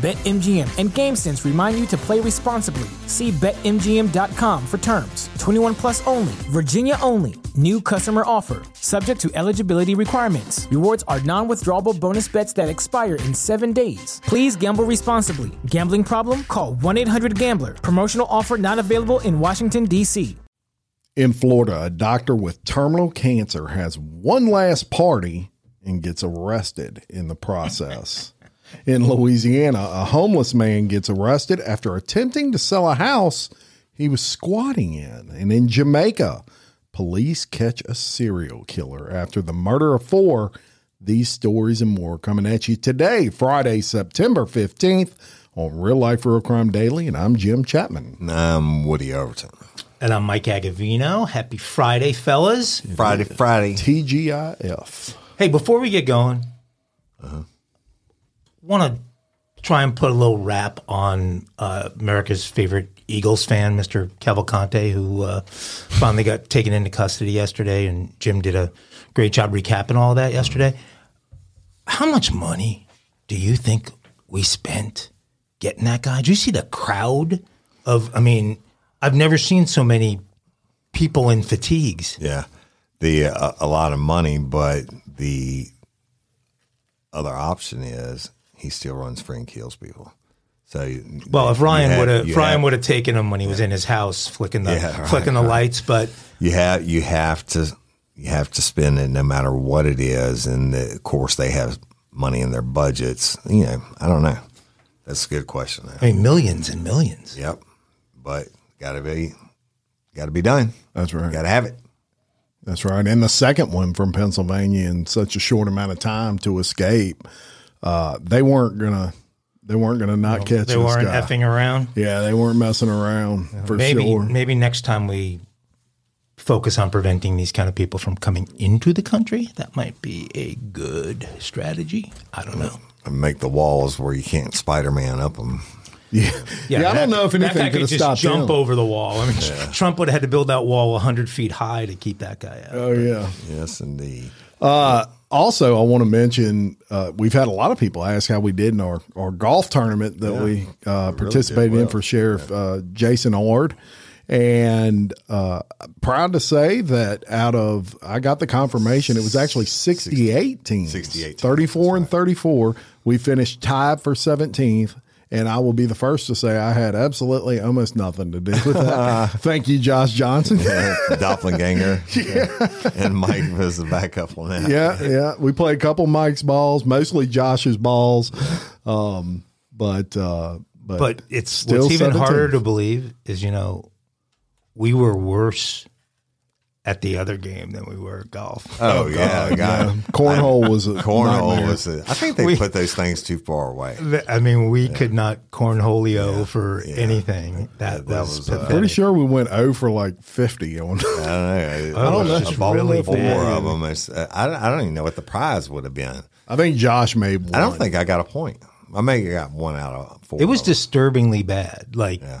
BetMGM and GameSense remind you to play responsibly. See BetMGM.com for terms. 21 plus only, Virginia only. New customer offer, subject to eligibility requirements. Rewards are non withdrawable bonus bets that expire in seven days. Please gamble responsibly. Gambling problem? Call 1 800 Gambler. Promotional offer not available in Washington, D.C. In Florida, a doctor with terminal cancer has one last party and gets arrested in the process. In Louisiana, a homeless man gets arrested after attempting to sell a house he was squatting in. And in Jamaica, police catch a serial killer after the murder of four. These stories and more coming at you today, Friday, September 15th, on Real Life Real Crime Daily. And I'm Jim Chapman. I'm Woody Overton. And I'm Mike Agovino. Happy Friday, fellas. Friday, Friday. TGIF. Hey, before we get going, uh-huh. Want to try and put a little wrap on uh, America's favorite Eagles fan, Mr. Cavalcante, who uh, finally got taken into custody yesterday, and Jim did a great job recapping all that yesterday. How much money do you think we spent getting that guy? Did you see the crowd of? I mean, I've never seen so many people in fatigues. Yeah, the uh, a lot of money, but the other option is he still runs free and kills people. So, Well, if Ryan have- would have, if Ryan have- would have taken him when he was in his house, flicking the Yeah, right, flicking the right. lights, but you have you have to you have to spend it no matter what it is, and uh, of course they have money in their budgets. You know, I don't know. That's a good question. Though. I mean millions and millions. Yep, but got to be got to be done. That's right. Got to have it. That's right. And the second one from Pennsylvania in such a short amount of time to escape, uh, they weren't gonna they weren't gonna not catch They this weren't guy. effing around. Yeah, they weren't messing around for maybe sure. maybe next time we focus on preventing these kind of people from coming into the country, that might be a good strategy. I don't know. And make the walls where you can't Spider Man up them. Yeah, yeah. I don't know if that anything guy could could have just stopped jump him. over the wall. I mean, Trump would have had to build that wall hundred feet high to keep that guy out. Oh yeah. Yes, indeed. Uh, also, I want to mention uh, we've had a lot of people ask how we did in our, our golf tournament that we uh, participated in for Sheriff uh, Jason Ord. And uh, proud to say that out of, I got the confirmation, it was actually 68 teams. 68 teams, 34 and 34. We finished tied for 17th. And I will be the first to say I had absolutely almost nothing to do with that. Thank you, Josh Johnson. Doppelganger. And Mike was the backup on that. yeah, yeah. We played a couple Mike's balls, mostly Josh's balls. Um, but uh, but, But it's still what's even 17. harder to believe is you know we were worse at the other game than we were at golf. Oh, yeah, God. cornhole was a Cornhole nightmare. was. A, I think they We- put those things too far away. I mean, we could not cornholio for anything. That, that was, was, uh. Pretty sure we went 0 for like 50 on. I don't know. I don't know. I Just bought really four bad. of them. It's, uh, I, I don't even know what the prize would have been. I think Josh made one. I don't think I got a point. I may have got one out of four. It was of them. disturbingly bad. Like, Yeah.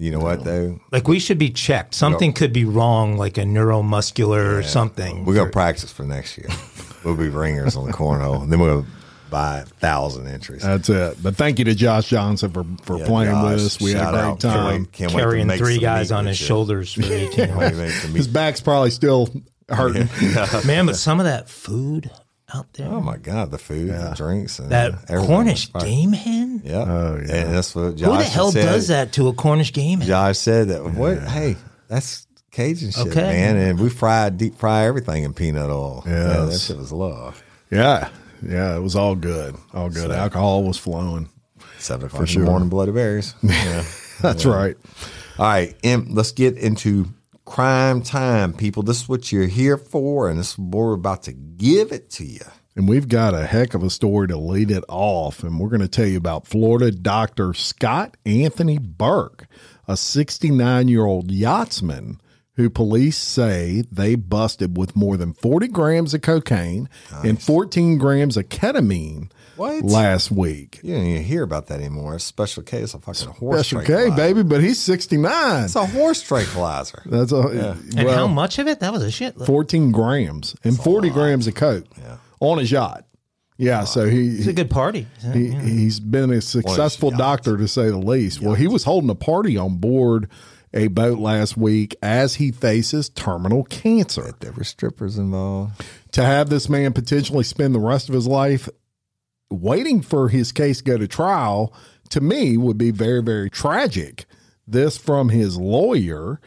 You know what though? like we should be checked. Something could be wrong, like a neuromuscular or something. We're gonna practice for next year. we'll be ringers on the cornhole, and then we'll buy a thousand entries. That's it. But thank you to Josh Johnson for, for Yeah, playing with Josh, us. We had shout a great out. Can't time. wait- can't wait to carrying make three some guys meat on with his you. shoulders for 18 Can't wait to make some His meat. back's probably still hurting. Man, but some of that food out there, Oh my god, the food, the drinks, and that Cornish was game hen. Yeah. Oh, yeah. And that's what Josh Who the hell said. does that to a Cornish game hen? Josh said that. What? Hey, that's Cajun shit, Okay. man. And we fry deep fry everything in peanut oil. Yeah, that shit was love. Yeah. Yeah. It was all good. All good. Alcohol was flowing. Seven o'clock in sure. the morning, bloody berries. Yeah. That's right. All right, Em, let's get into crime time, people. This is what you're here for, and this is what we're about to give it to you. And we've got a heck of a story to lead it off. And we're going to tell you about Florida doctor Scott Anthony Burke, a 69 year old yachtsman who police say they busted with more than 40 grams of cocaine and 14 grams of ketamine What? last week. You don't even hear about that anymore. It's special K is a fucking horse Special K, tranquilizer. baby, but he's 69. It's a horse tranquilizer. That's a And well, how much of it? That was a shit. 14 grams and 40 grams of coke on his yacht. Yeah, so he, It's a good party. He, He's been a successful doctor to say the least. Well, he was holding a party on board a boat last week as he faces terminal cancer. There were strippers involved. To have this man potentially spend the rest of his life waiting for his case to go to trial, to me, would be very, very tragic. This from his lawyer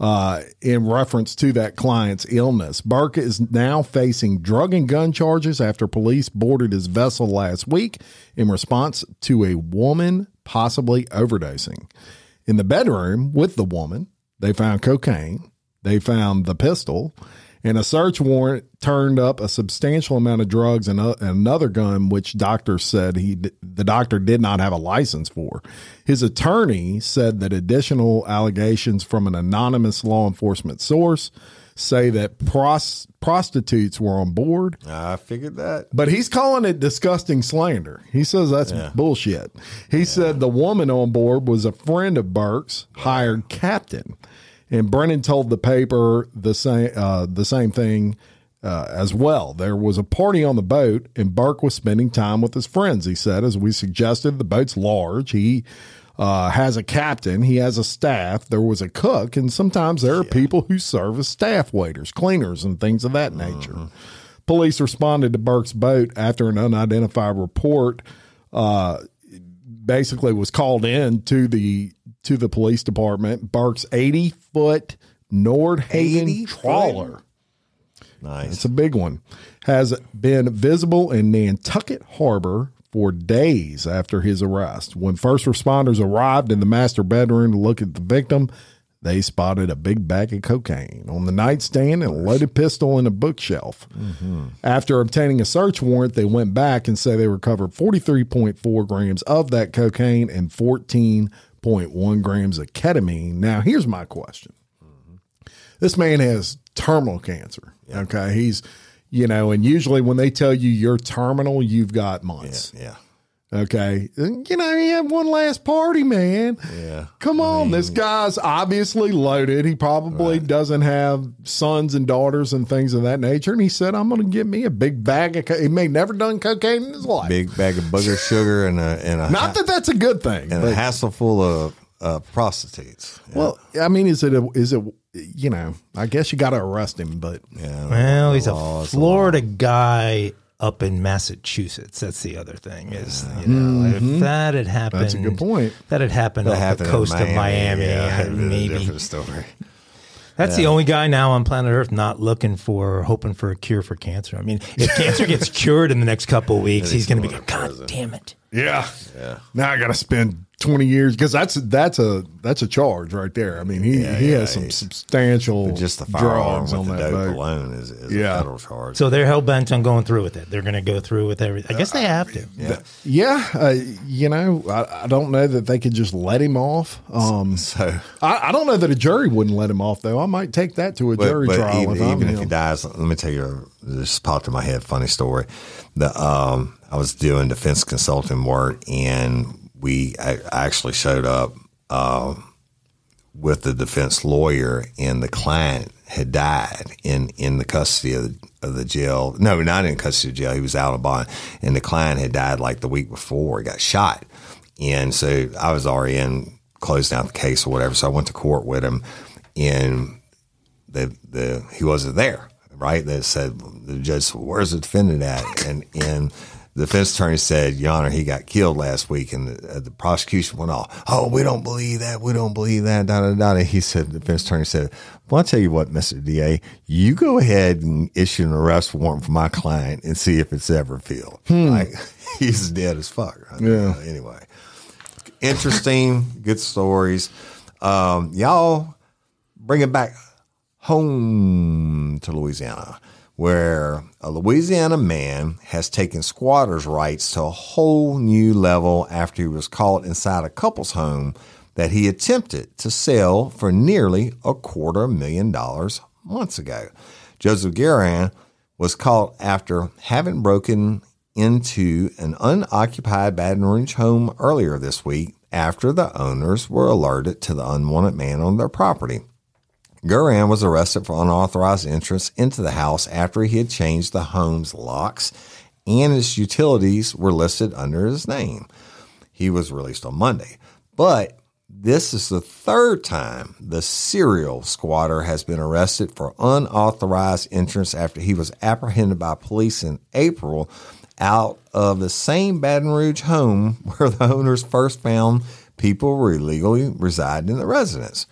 uh, in reference to that client's illness. Burke is now facing drug and gun charges after police boarded his vessel last week in response to a woman possibly overdosing. In the bedroom with the woman, they found cocaine, they found the pistol, and a search warrant turned up a substantial amount of drugs and uh, a, another gun, which doctors said he the doctor did not have a license for. His attorney said that additional allegations from an anonymous law enforcement source say that pros, prostitutes were on board. I figured that. But he's calling it disgusting slander. He says that's bullshit. He said the woman on board was a friend of Burke's, hired captain. And Brennan told the paper the same uh, the same thing uh, as well. There was a party on the boat, and Burke was spending time with his friends. He said, as we suggested, the boat's large. He uh, has a captain. He has a staff. There was a cook, and sometimes there are people who serve as staff waiters, cleaners, and things of that nature. Police responded to Burke's boat after an unidentified report. Uh, basically, was called in to the to the police department. Burke's eighty foot Nordhavn 80 foot? trawler. Nice. It's a big one. Has been visible in Nantucket Harbor for days after his arrest. When first responders arrived in the master bedroom to look at the victim, they spotted a big bag of cocaine on the nightstand and a loaded pistol in a bookshelf. Mm-hmm. After obtaining a search warrant, they went back and say they recovered 43.4 grams of that cocaine and 14.1 grams of ketamine. Now, here's my question this man has terminal cancer. Okay. He's, you know, and usually when they tell you you're terminal, you've got months. yeah. Okay. You know, he had one last party, man. Yeah. Come on. this guy's obviously loaded. He probably doesn't have sons and daughters and things of that nature. And he said, I'm going to get me a big bag of, co-. he may never done cocaine in his life. Big bag of booger sugar and a and a Not that that's a good thing. and but- a hassle full of uh, prostitutes. Yeah. well, I mean, is it, a, is it, you know, I guess you got to arrest him, but yeah. Well, he's law a is Florida guy up in Massachusetts. That's the other thing. Is you know if mm-hmm. that had happened, That's a good point. That had happened That off happened the coast of Miami. Yeah, a maybe different story. that's the only guy now on planet Earth not looking for, hoping for a cure for cancer. I mean, if cancer gets cured in the next couple of weeks, he's going to be going, God damn it. Yeah. Yeah. Now I got to spend 20 years because that's that's a that's a charge right there. I mean, he Yeah, he yeah, has some he- substantial Just the firearm drugs with on the that dope boat. alone is, is Yeah. a federal charge. So they're hell bent on going through with it. They're going to go through with everything. I guess they have to. yeah. Yeah, uh, you know, I, I don't know that they could just let him off. Um, So, I, I don't know that a jury wouldn't let him off though. I might take that to a but, jury but trial even, if even if he dies, let me tell you, this popped in my head. Funny story. The um, I was doing defense consulting work, and we I, actually showed up um, with the defense lawyer, and the client had died in in the custody of the, of the jail. No, not in custody of jail. He was out of bond, and the client had died like the week before. He got shot, and so I was already in closed out the case or whatever. So I went to court with him, and the the he wasn't there, right? They said the judge, said, "Where's the defendant at?" And and the defense attorney said, "Your Honor, he got killed last week." And the, uh, the prosecution went off, "Oh, we don't believe that. We don't believe that." Da da da. He said, the defense attorney said, "Well, I'll tell you what, Mister Da, you go ahead and issue an arrest warrant for my client and see if it's ever filled. Like he's dead as fuck." Right? Yeah. Uh, anyway, interesting, good stories. Um, y'all bring it back home to Louisiana, where a Louisiana man has taken squatters' rights to a whole new level after he was caught inside a couple's home that he attempted to sell for nearly a quarter million dollars months ago. Joseph Guerin was caught after having broken into an unoccupied Baton Rouge home earlier this week after the owners were alerted to the unwanted man on their property. Guerin was arrested for unauthorized entrance into the house after he had changed the home's locks and his utilities were listed under his name. He was released on Monday. But this is the third time the serial squatter has been arrested for unauthorized entrance after he was apprehended by police in April out of the same Baton Rouge home where the owners first found people were illegally residing in the residence.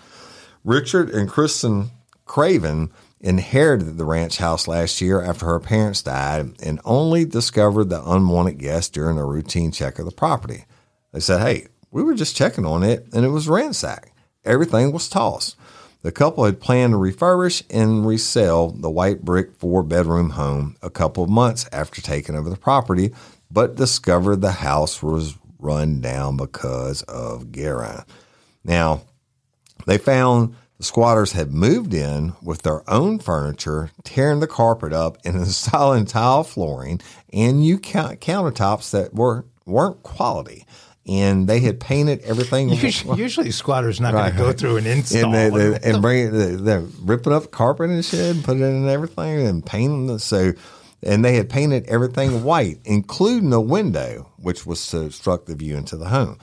Richard and Kristen Craven inherited the ranch house last year after her parents died and only discovered the unwanted guest during a routine check of the property. They said, Hey, we were just checking on it and it was ransacked. Everything was tossed. The couple had planned to refurbish and resell the white brick four bedroom home a couple of months after taking over the property, but discovered the house was run down because of Guerin. Now, they found the squatters had moved in with their own furniture, tearing the carpet up and installing tile flooring and new countertops that were weren't quality. And they had painted everything. Usually, usually squatters not right, going to go through an install and, they, they, and bring it. They're ripping up carpet and shit, and put it in everything, and painting the so. And they had painted everything white, including the window, which was to obstruct the view into the home.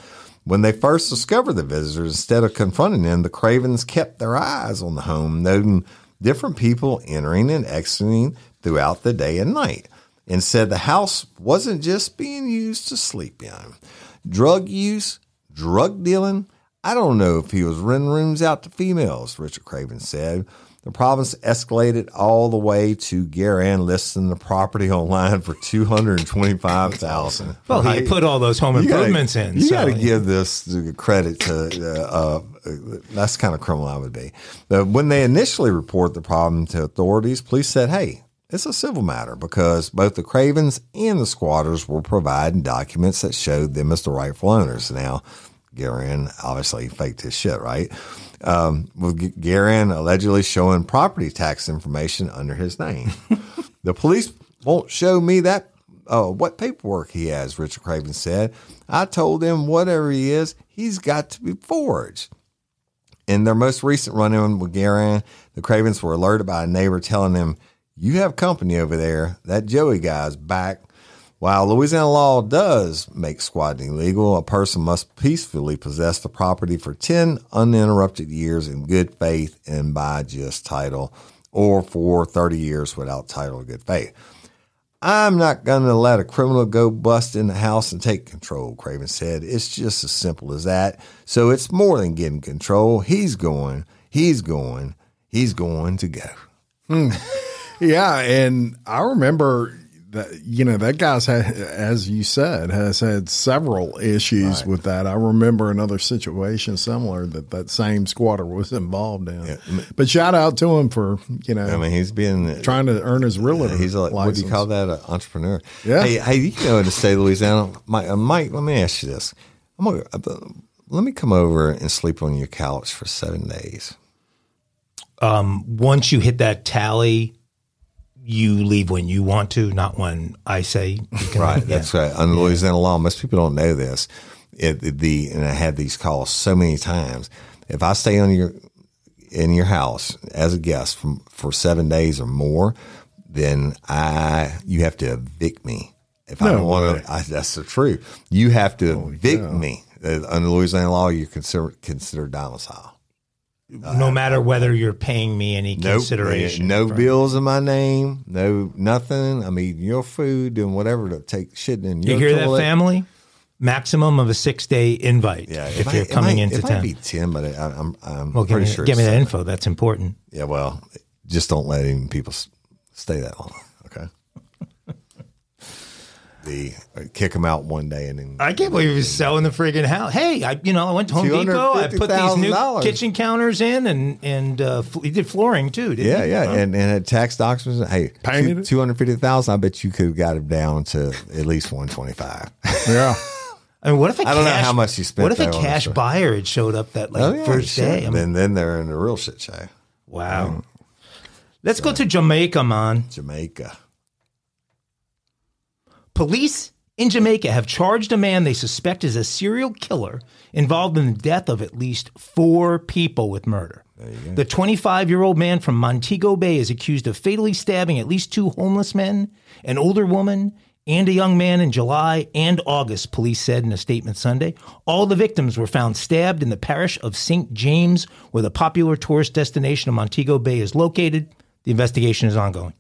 When they first discovered the visitors, instead of confronting them, the Cravens kept their eyes on the home, noting different people entering and exiting throughout the day and night, and said the house wasn't just being used to sleep in. Drug use, drug dealing, I don't know if he was renting rooms out to females, Richard Craven said. The province escalated all the way to Guerin listing the property online for two hundred and twenty-five thousand. Well, right? he put all those home improvements gotta, in. You so. got to give this credit to. Uh, uh, that's kind of criminal I would be. But when they initially reported the problem to authorities, police said, "Hey, it's a civil matter because both the Cravens and the squatters were providing documents that showed them as the rightful owners." Now, Guerin obviously faked his shit, right? um, with Guerin allegedly showing property tax information under his name. the police won't show me that uh, what paperwork he has, Richard Craven said. I told them whatever he is, he's got to be forged. In their most recent run in with Guerin, the Cravens were alerted by a neighbor telling them, You have company over there. That Joey guy's back while Louisiana law does make squatting legal, a person must peacefully possess the property for 10 uninterrupted years in good faith and by just title, or for 30 years without title or good faith. I'm not going to let a criminal go bust in the house and take control, Craven said. It's just as simple as that. So it's more than getting control. He's going, he's going, he's going to go. Hmm. Yeah. And I remember that you know that guy's had, as you said, has had several issues right. with that. I remember another situation similar that that same squatter was involved in. Yeah. But shout out to him for you know. I mean, he's been trying to earn his real realtor. He's like, what do you call that? An entrepreneur. Yeah. Hey, hey, you know, in the state of Louisiana, Mike, uh, Mike, let me ask you this. I'm gonna, uh, let me come over and sleep on your couch for seven days. Um, once you hit that tally you leave when you want to, not when I say. Can, right, yeah. that's right. Under yeah. Louisiana law, most people don't know this. It, the and I had these calls so many times. If I stay on your in your house as a guest from, for seven days or more, then I you have to evict me. If no I don't want to, that's the truth. You have to oh, evict yeah. me. Uh, under Louisiana law, you consider consider domicile Uh, no matter whether you're paying me any nope, consideration. No bills in my name, no nothing. I'm eating your food, doing whatever to take shit in your. You hear toilet. that, family? Maximum of a six day invite. Yeah, if, if you're coming might, into it town. Might be ten, but I, am I'm well, pretty me, sure. Give me that info. That's important. Yeah, well, just don't let even people stay that long. Okay. the uh, kick him out one day and then I can't believe he was selling the friggin' house. Hey, I you know I went to Home Depot. I put these new $250,000. kitchen counters in, and and uh, fl- he did flooring too. Didn't Yeah, he? yeah, Huh? and and had tax documents. Hey, Painted it? two hundred fifty thousand. I bet you could have got him down to at least one twenty five. Yeah. I mean, what if a I don't know cash, how much you spent What if a though cash this. buyer had showed up that like first day? I mean, then then they're in a real shit show. wow. Let's go to Jamaica, man. Jamaica. Police in Jamaica have charged a man they suspect is a serial killer involved in the death of at least four people with murder. The 25 year old man from Montego Bay is accused of fatally stabbing at least two homeless men, an older woman, and a young man in July and August, police said in a statement Sunday. All the victims were found stabbed in the parish of St. James, where the popular tourist destination of Montego Bay is located. The investigation is ongoing.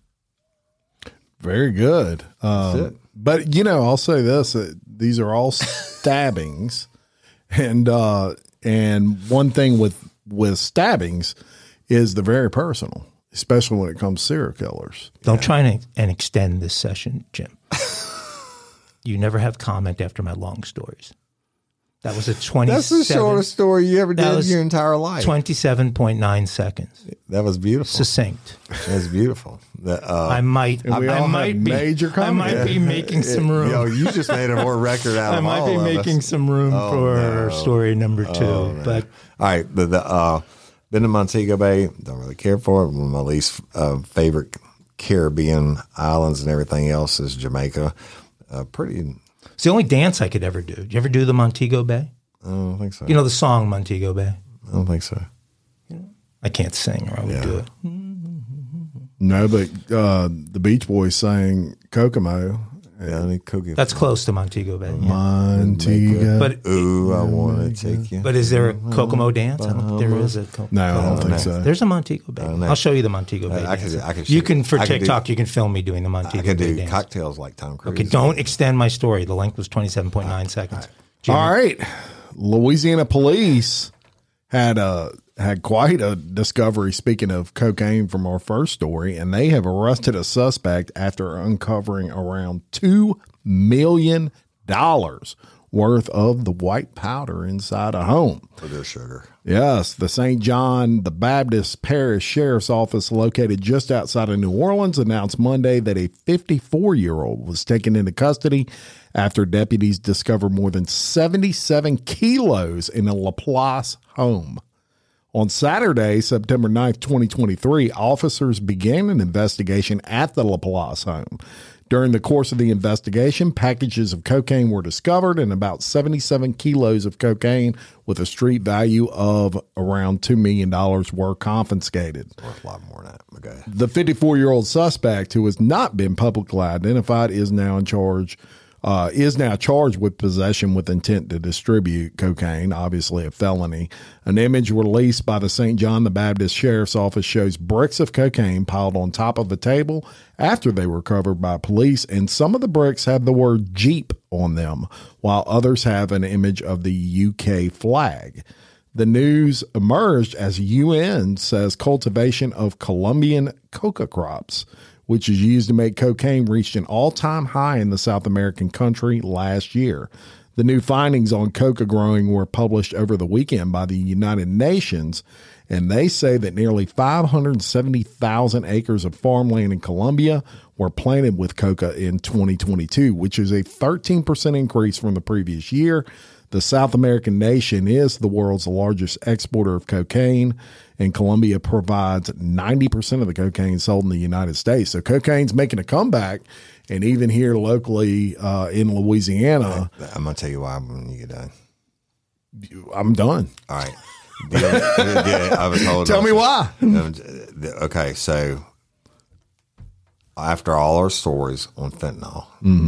Very good. Um, it. but you know, I'll say this: uh, these are all stabbings, and uh, and one thing with with stabbings is they're very personal, especially when it comes to serial killers. Don't try and, and extend this session, Jim. you never have comment after my long stories. That was a 27, That's the shortest story you ever did in your entire life. 27.9 seconds. That was beautiful. Succinct. That was beautiful. The, uh, I might, And we I all might be, major I might comment. be making some room. Yo, you just made a more record out I of might be making us. some room Oh, for no. story number two. but All right, the, the uh, been to Montego Bay. Don't really care for it. One of my least uh, favorite Caribbean islands and everything else is Jamaica. Uh, pretty. It's the only dance I could ever do. Did you ever do the Montego Bay? I don't think so. You know the song Montego Bay? I don't think so. I can't sing or I would Yeah. do it. No, but uh, the Beach Boys sang Kokomo, Yeah, cookie. That's close to Montego Bay. yeah. Montego. But Ooh, I want to take you. But is there a Kokomo dance? I don't think there is a Kokomo. no, I don't think so. There's a Montego Bay. I'll show you the Montego Bay. I could- dance. I could you can for I could do- TikTok. you can film me doing the Montego I could Bay do dance. cocktails like Tom Cruise. Okay, don't extend my story. The length was 27.9 seconds. Jimmy, All right, Louisiana police had a had quite a discovery. Speaking of cocaine from our first story, and they have arrested a suspect after uncovering around two million dollars worth of the white powder inside a home. for their sugar. Yes, the St. John the Baptist Parish Sheriff's Office, located just outside of New Orleans, announced Monday that a 54 year old was taken into custody after deputies discovered more than 77 kilos in a Laplace home. On Saturday, September 9th, 2023, officers began an investigation at the Laplace home. During the course of the investigation, packages of cocaine were discovered and about 77 kilos of cocaine with a street value of around $2 million were confiscated. Worth a lot more than that. ahead. The 54 year old suspect, who has not been publicly identified, is now in charge. Uh, is now charged with possession with intent to distribute cocaine, obviously a felony. An image released by the St. John the Baptist Sheriff's Office shows bricks of cocaine piled on top of a table after they were recovered by police, and some of the bricks have the word Jeep on them, while others have an image of the UK flag. The news emerged as UN says cultivation of Colombian coca crops, which is used to make cocaine, reached an all time high in the South American country last year. The new findings on coca growing were published over the weekend by the United Nations, and they say that nearly 570,000 acres of farmland in Colombia were planted with coca in 2022, which is a 13% increase from the previous year. The South American nation is the world's largest exporter of cocaine, and Colombia provides 90% of the cocaine sold in the United States. So cocaine's making a comeback. And even here locally uh, in Louisiana, I'm gonna tell you why when you get done. I'm done. All right. Deal- deal- I was told. Tell me why. The- okay, so after all our stories on fentanyl,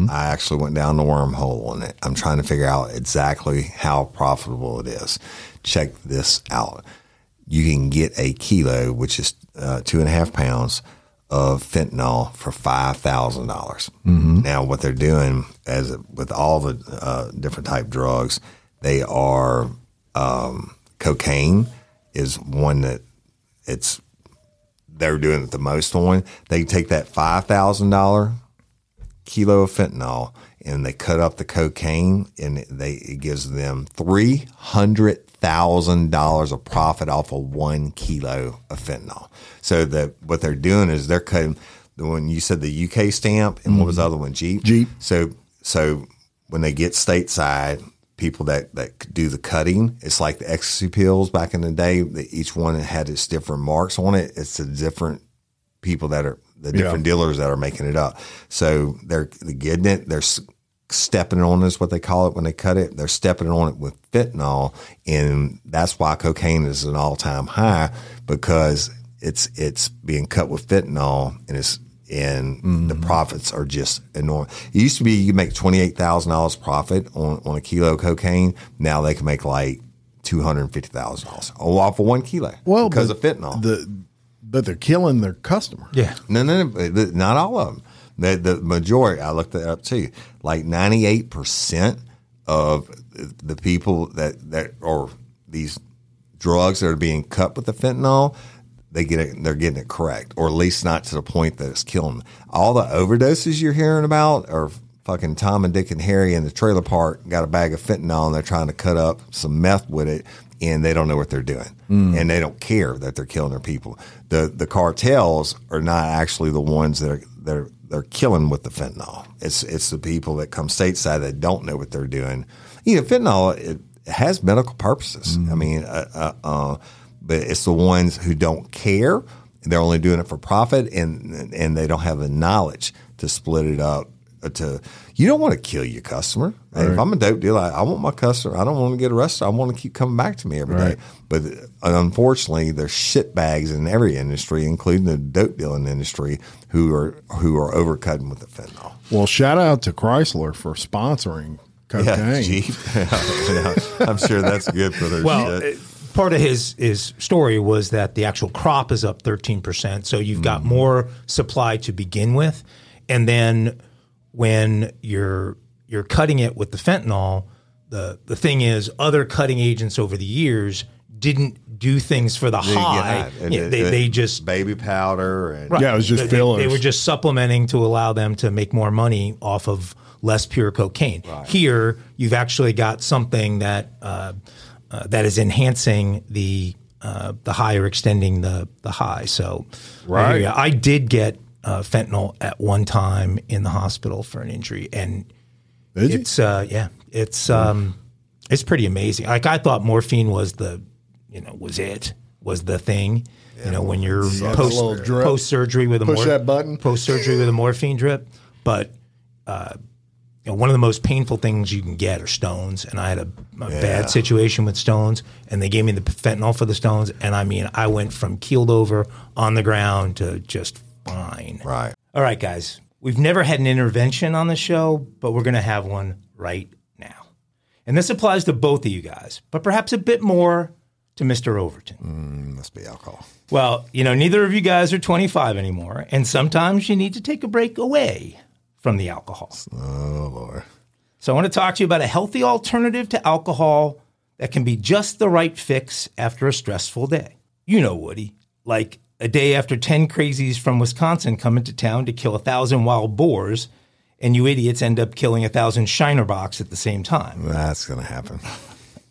I actually went down the wormhole on it. I'm trying to figure out exactly how profitable it is. Check this out. You can get a kilo, which is uh, two and a half pounds of fentanyl for five thousand dollars. Now, what they're doing, as with all the uh, different type drugs, they are um, cocaine is one that it's they're doing it the most on. They take that five thousand dollar kilo of fentanyl and they cut up the cocaine, and they it gives them three hundred thousand dollars of profit off of one kilo of fentanyl. So that what they're doing is they're cutting. The one you said the UK stamp, and what was the mm-hmm. other one? Jeep. Jeep. So so when they get stateside, people that that do the cutting, it's like the ecstasy pills back in the day. That each one had its different marks on it. It's the different people that are the different dealers that are making it up. So they're, they're getting it. They're stepping on is what they call it when they cut it. They're stepping on it with fentanyl, and that's why cocaine is an all time high because it's it's being cut with fentanyl and it's and mm-hmm. the profits are just enormous. It used to be you make twenty eight thousand dollars profit on, on a kilo of cocaine. Now they can make like two hundred and fifty thousand dollars off of one kilo. Well, because of fentanyl. The but they're killing their customer. Yeah. No, no, no, not all of them. The, the majority, I looked that up too. Like ninety eight percent of the people that that or these drugs that are being cut with the fentanyl, they get it. They're getting it correct, or at least not to the point that it's killing them. All the overdoses you're hearing about are fucking Tom and Dick and Harry in the trailer park got a bag of fentanyl and they're trying to cut up some meth with it and they don't know what they're doing mm. and they don't care that they're killing their people. The the cartels are not actually the ones that are they're they're killing with the fentanyl. It's it's the people that come stateside that don't know what they're doing. You know, fentanyl it has medical purposes. I mean, uh, uh, uh, but it's the ones who don't care. They're only doing it for profit, and and they don't have the knowledge to split it up. Uh, To you don't want to kill your customer. Hey, If I'm a dope dealer, I, I want my customer. I don't want to get arrested. I want to keep coming back to me every day. Right. But unfortunately, there's shit bags in every industry, including the dope dealing industry, who are who are overcutting with the fentanyl. Well, shout out to Chrysler for sponsoring Yeah, cocaine. Jeep. Yeah, I'm sure that's good for their Well, shit. uh, part of his his story was that the actual crop is up 13%. So you've got more supply to begin with. And then when you're you're cutting it with the fentanyl, the the thing is other cutting agents over the years didn't do things for the You get high. And Yeah, it- they, it- they just baby powder and Yeah, it was just they, they- fillers. They were just supplementing to allow them to make more money off of less pure cocaine. Here, you've actually got something that uh, uh, that is enhancing the uh, the high or extending the the high. So, Right. ya. I did get uh, fentanyl at one time in the hospital for an injury, and Did it's uh, yeah, it's um, it's pretty amazing. Like I thought morphine was the, you know, was it was the thing. You know, when you're post post surgery with a Push that button. post surgery with a morphine drip, but. Uh, you know, one of the most painful things you can get are stones, and I had a, a bad situation with stones, and they gave me the fentanyl for the stones, and I mean, I went from keeled over on the ground to just fine. right. All right, guys. We've never had an intervention on the show, but we're going to have one right now. And this applies to both of you guys, but perhaps a bit more to Mr. Overton. Mm, must be alcohol. Well, you know, neither of you guys are 25 anymore, and sometimes you need to take a break away from the alcohol. Oh Lord. So I want to talk to you about a healthy alternative to alcohol that can be just the right fix after a stressful day. You know, Woody, like a day after 10 crazies from Wisconsin come into town to kill a thousand wild boars, and you idiots end up killing a thousand shiner box at the same time. That's gonna happen.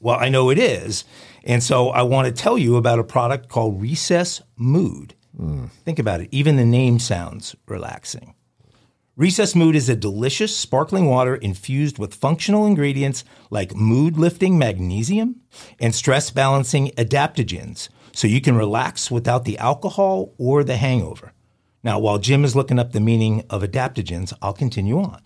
Well, I know it is. And so I want to tell you about a product called Recess Mood. Hmm. Think about it. Even the name sounds relaxing. Recess Mood is a delicious sparkling water infused with functional ingredients like mood lifting magnesium and stress balancing adaptogens so you can relax without the alcohol or the hangover. Now, while Jim is looking up the meaning of adaptogens, I'll continue on.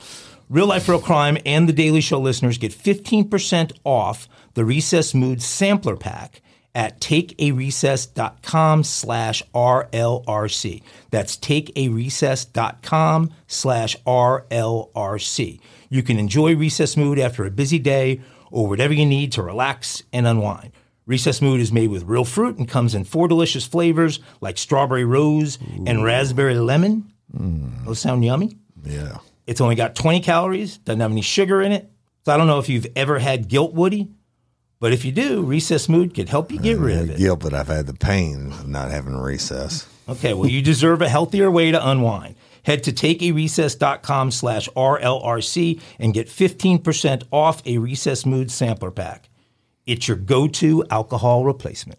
Real Life Real Crime and the Daily Show listeners get 15% off the Recess Mood Sampler Pack at takearecess.com slash RLRC. That's takearecess.com slash RLRC. You can enjoy Recess Mood after a busy day or whatever you need to relax and unwind. Recess Mood is made with real fruit and comes in four delicious flavors like strawberry rose and raspberry lemon. Mm. Those sound yummy. Yeah. It's only got 20 calories, doesn't have any sugar in it. So I don't know if you've ever had guilt, Woody, but if you do, Recess Mood could help you get rid of it. Guilt, but I've had the pain of not having recess. Okay, well, you deserve a healthier way to unwind. Head to takearecess.com slash RLRC and get 15% off a Recess Mood sampler pack. It's your go-to alcohol replacement.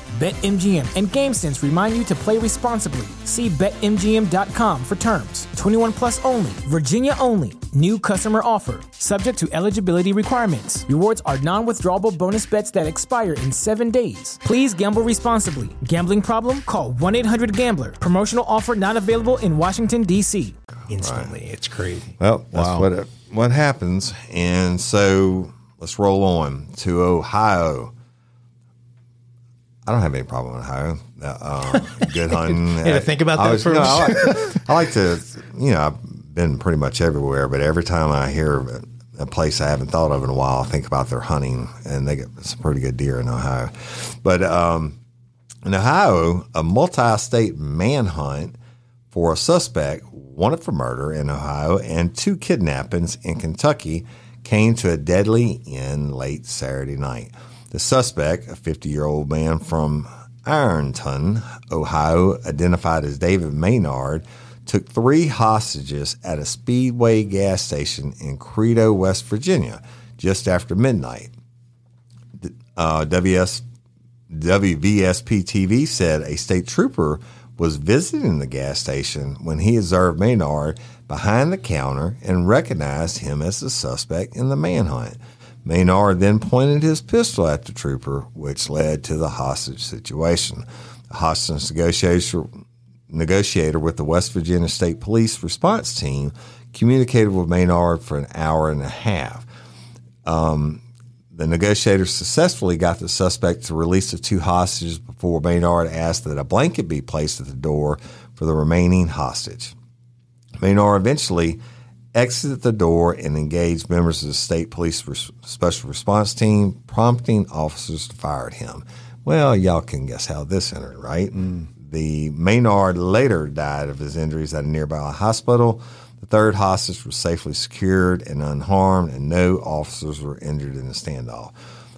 BetMGM and GameSense remind you to play responsibly. See BetMGM.com for terms. 21 plus only, Virginia only. New customer offer, subject to eligibility requirements. Rewards are non withdrawable bonus bets that expire in seven days. Please gamble responsibly. Gambling problem? Call 1 800 Gambler. Promotional offer not available in Washington, D.C. Instantly. It's crazy. Well, that's Wow. what it, what happens. And so let's roll on to Ohio. I don't have any problem with Ohio. Uh, um, good hunting. You had to think about I that was- for a no, I like, I like to, you know, I've been pretty much everywhere, but every time I hear a- a place I haven't thought of in a while, I think about their hunting, and they get some pretty good deer in Ohio. But um, in Ohio, a multi-state manhunt for a suspect wanted for murder in Ohio and two kidnappings in Kentucky came to a deadly end late Saturday night. The suspect, a 50 year old man from Ironton, Ohio, identified as David Maynard, took three hostages at a Speedway gas station in Ceredo, West Virginia, just after midnight. Uh, WS WVSP TV said a state trooper was visiting the gas station when he observed Maynard behind the counter and recognized him as the suspect in the manhunt. Maynard then pointed his pistol at the trooper, which led to the hostage situation. The hostage negotiator, negotiator with the West Virginia State Police response team communicated with Maynard for an hour and a half. Um, the negotiators successfully got the suspect to release the two hostages before Maynard asked that a blanket be placed at the door for the remaining hostage. Maynard eventually exited the door and engaged members of the state police res- special response team, prompting officers to fire at him. Well, y'all can guess how this ended, right? Mm. The Maynard later died of his injuries at a nearby hospital. The third hostage was safely secured and unharmed, and no officers were injured in the standoff.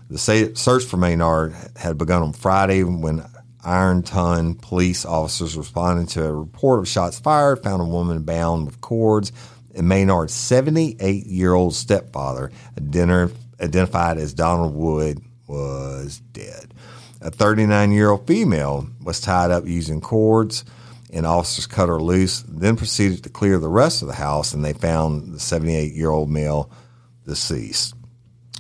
The sa- search for Maynard had begun on Friday when Ironton police officers responding to a report of shots fired found a woman bound with cords Maynard's 78 year old stepfather, identi- identified as Donald Wood, was dead. A 39 year old female was tied up using cords, and officers cut her loose, then proceeded to clear the rest of the house, and they found the 78 year old male deceased.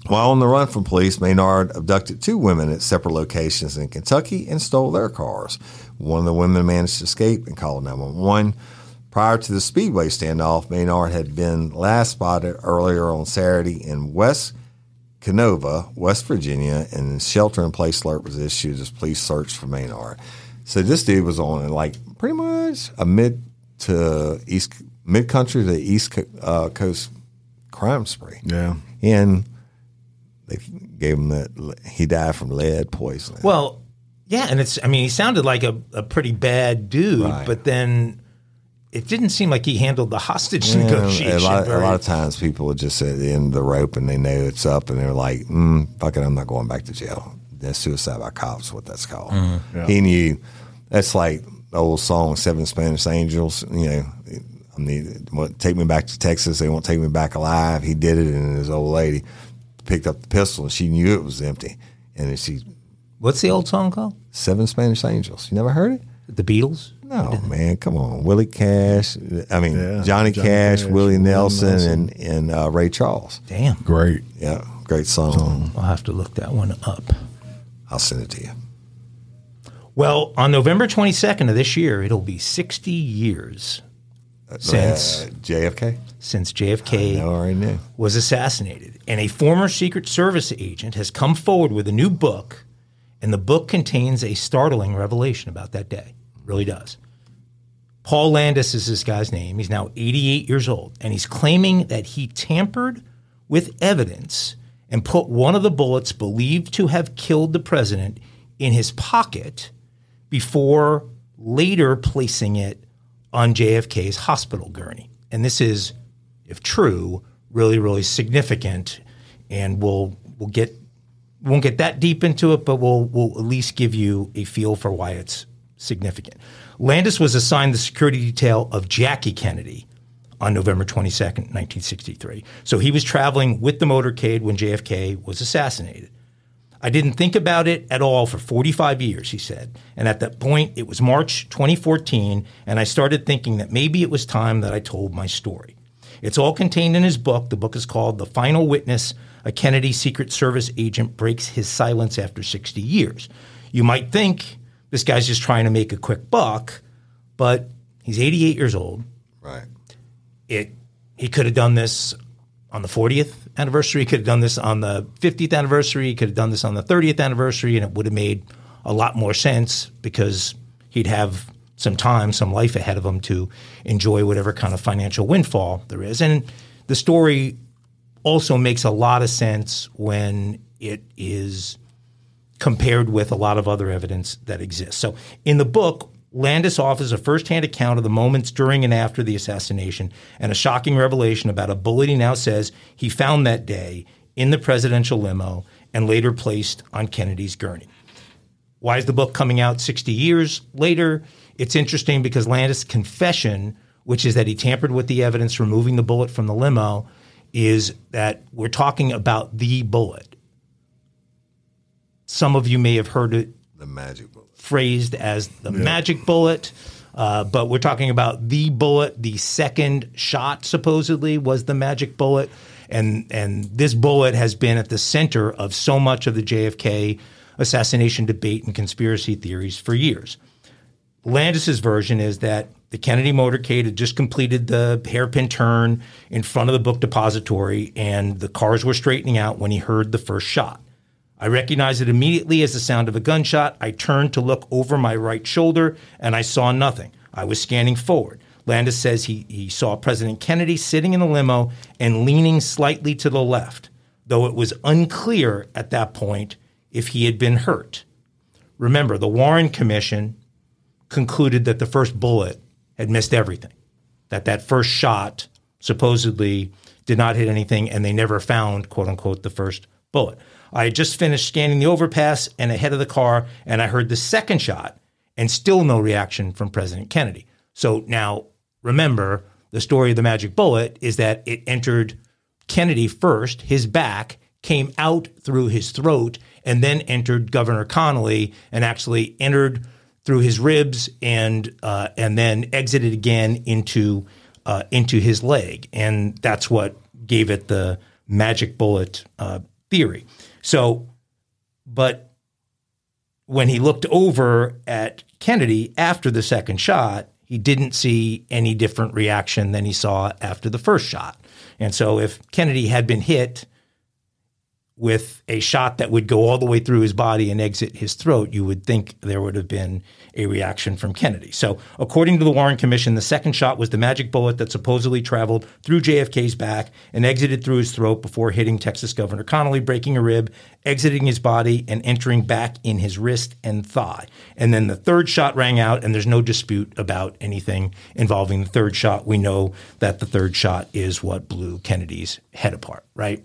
While on the run from police, Maynard abducted two women at separate locations in Kentucky and stole their cars. One of the women managed to escape and called 911. Prior to the Speedway standoff, Maynard had been last spotted earlier on Saturday in West Kenova, West Virginia, and shelter in place alert was issued as police searched for Maynard. So this dude was on like pretty much a mid to east mid country to east uh, coast crime spree Yeah. and they gave him that he died from lead poisoning. Well, yeah, and it's I mean he sounded like a, a pretty bad dude, Right. but then it didn't seem like he handled the hostage Yeah, negotiation a, lot, a lot of times people are just at the end of the rope and they know it's up and they're like, mm, fuck it, I'm not going back to jail. That's suicide by cops, what that's called. Mm-hmm. He knew. That's like the old song, Seven Spanish Angels. You know, I mean, what, take me back to Texas. They won't take me back alive. He did it, and his old lady picked up the pistol and she knew it was empty. And then she, What's the old song called? Seven Spanish Angels. You never heard it? The Beatles? No, man, come on. Willie Cash, I mean, Yeah, Johnny, Johnny Cash, Cash, Willie Willie Nelson, Nelson. and, and uh, Ray Charles. Damn. Great. Yeah, great song. I'll have to look that one up. I'll send it to you. Well, on November 22nd of this year, it'll be 60 years since Uh, JFK. since JFK I already knew. was assassinated. And a former Secret Service agent has come forward with a new book, and the book contains a startling revelation about that day. It really does. Paul Landis is this guy's name. He's now 88 years old, and he's claiming that he tampered with evidence and put one of the bullets believed to have killed the president in his pocket before later placing it on JFK's hospital gurney. And this is, if true, really, really significant. And we'll we'll get won't get that deep into it, but we'll we'll at least give you a feel for why it's significant. Landis was assigned the security detail of Jackie Kennedy on November 22nd, 1963. So he was traveling with the motorcade when JFK was assassinated. I didn't think about it at all for 45 years, he said. And at that point, it was March 2014, and I started thinking that maybe it was time that I told my story. It's all contained in his book. The book is called The Final Witness A Kennedy Secret Service Agent Breaks His Silence After 60 Years. You might think this guy's just trying to make a quick buck, but he's 88 years old Right. it he could have done this on the 40th anniversary he could have done this on the 50th anniversary he could have done this on the 30th anniversary and it would have made a lot more sense because he'd have some time some life ahead of him to enjoy whatever kind of financial windfall there is and the story also makes a lot of sense when it is compared with a lot of other evidence that exists. So in the book, Landis offers a firsthand account of the moments during and after the assassination and a shocking revelation about a bullet he now says he found that day in the presidential limo and later placed on Kennedy's gurney. Why is the book coming out 60 years later? It's interesting because Landis' confession, which is that he tampered with the evidence removing the bullet from the limo, is that we're talking about the bullet. Some of you may have heard it The magic bullet. phrased as the magic bullet, uh, but we're talking about the bullet. The second shot supposedly was the magic bullet, and and this bullet has been at the center of so much of the JFK assassination debate and conspiracy theories for years. Landis's version is that the Kennedy motorcade had just completed the hairpin turn in front of the book depository, and the cars were straightening out when he heard the first shot. I recognized it immediately as the sound of a gunshot. I turned to look over my right shoulder and I saw nothing. I was scanning forward. Landis says he, he saw President Kennedy sitting in the limo and leaning slightly to the left, though it was unclear at that point if he had been hurt. Remember, the Warren Commission concluded that the first bullet had missed everything, that that first shot supposedly did not hit anything, and they never found, quote unquote, the first bullet. I had just finished scanning the overpass and ahead of the car, and I heard the second shot, and still no reaction from President Kennedy. So now remember, the story of the magic bullet is that it entered Kennedy first, his back, came out through his throat, and then entered Governor Connally and actually entered through his ribs and uh, and then exited again into uh, into his leg, and that's what gave it the magic bullet uh, theory. So, but when he looked over at Kennedy after the second shot, he didn't see any different reaction than he saw after the first shot. And so, if Kennedy had been hit with a shot that would go all the way through his body and exit his throat, you would think there would have been a reaction from Kennedy. So, according to the Warren Commission, the second shot was the magic bullet that supposedly traveled through JFK's back and exited through his throat before hitting Texas Governor Connally, breaking a rib, exiting his body, and entering back in his wrist and thigh. And then the third shot rang out, and there's no dispute about anything involving the third shot. We know that the third shot is what blew Kennedy's head apart, right?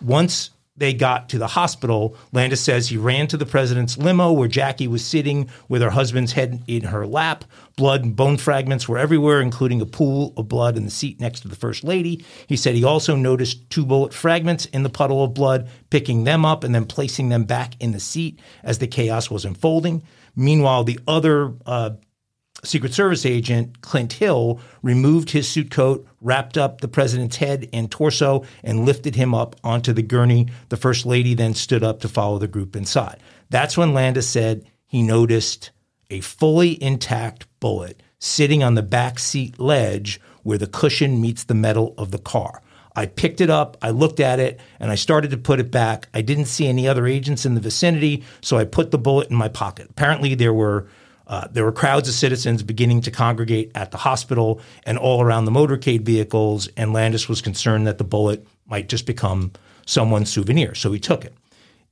Once they got to the hospital, Landis says he ran to the president's limo where Jackie was sitting with her husband's head in her lap. Blood and bone fragments were everywhere, including a pool of blood in the seat next to the first lady. He said he also noticed two bullet fragments in the puddle of blood, picking them up and then placing them back in the seat as the chaos was unfolding. Meanwhile, the other uh, Secret Service agent, Clint Hill, removed his suit coat, wrapped up the president's head and torso, and lifted him up onto the gurney. The first lady then stood up to follow the group inside. That's when Landis said he noticed a fully intact bullet sitting on the back seat ledge where the cushion meets the metal of the car. I picked it up, I looked at it, and I started to put it back. I didn't see any other agents in the vicinity, so I put the bullet in my pocket. Apparently, there were uh, there were crowds of citizens beginning to congregate at the hospital and all around the motorcade vehicles, and Landis was concerned that the bullet might just become someone's souvenir, so he took it.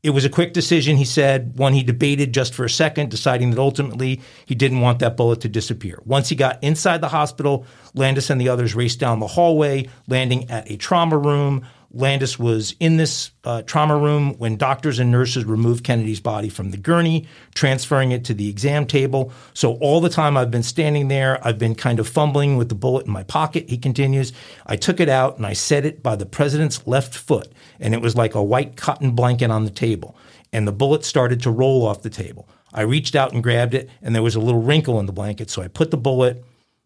It was a quick decision, he said, one he debated just for a second, deciding that ultimately he didn't want that bullet to disappear. Once he got inside the hospital, Landis and the others raced down the hallway, landing at a trauma room. Landis was in this uh, trauma room when doctors and nurses removed Kennedy's body from the gurney, transferring it to the exam table. So, all the time I've been standing there, I've been kind of fumbling with the bullet in my pocket, he continues. I took it out and I set it by the president's left foot, and it was like a white cotton blanket on the table. And the bullet started to roll off the table. I reached out and grabbed it, and there was a little wrinkle in the blanket. So, I put the bullet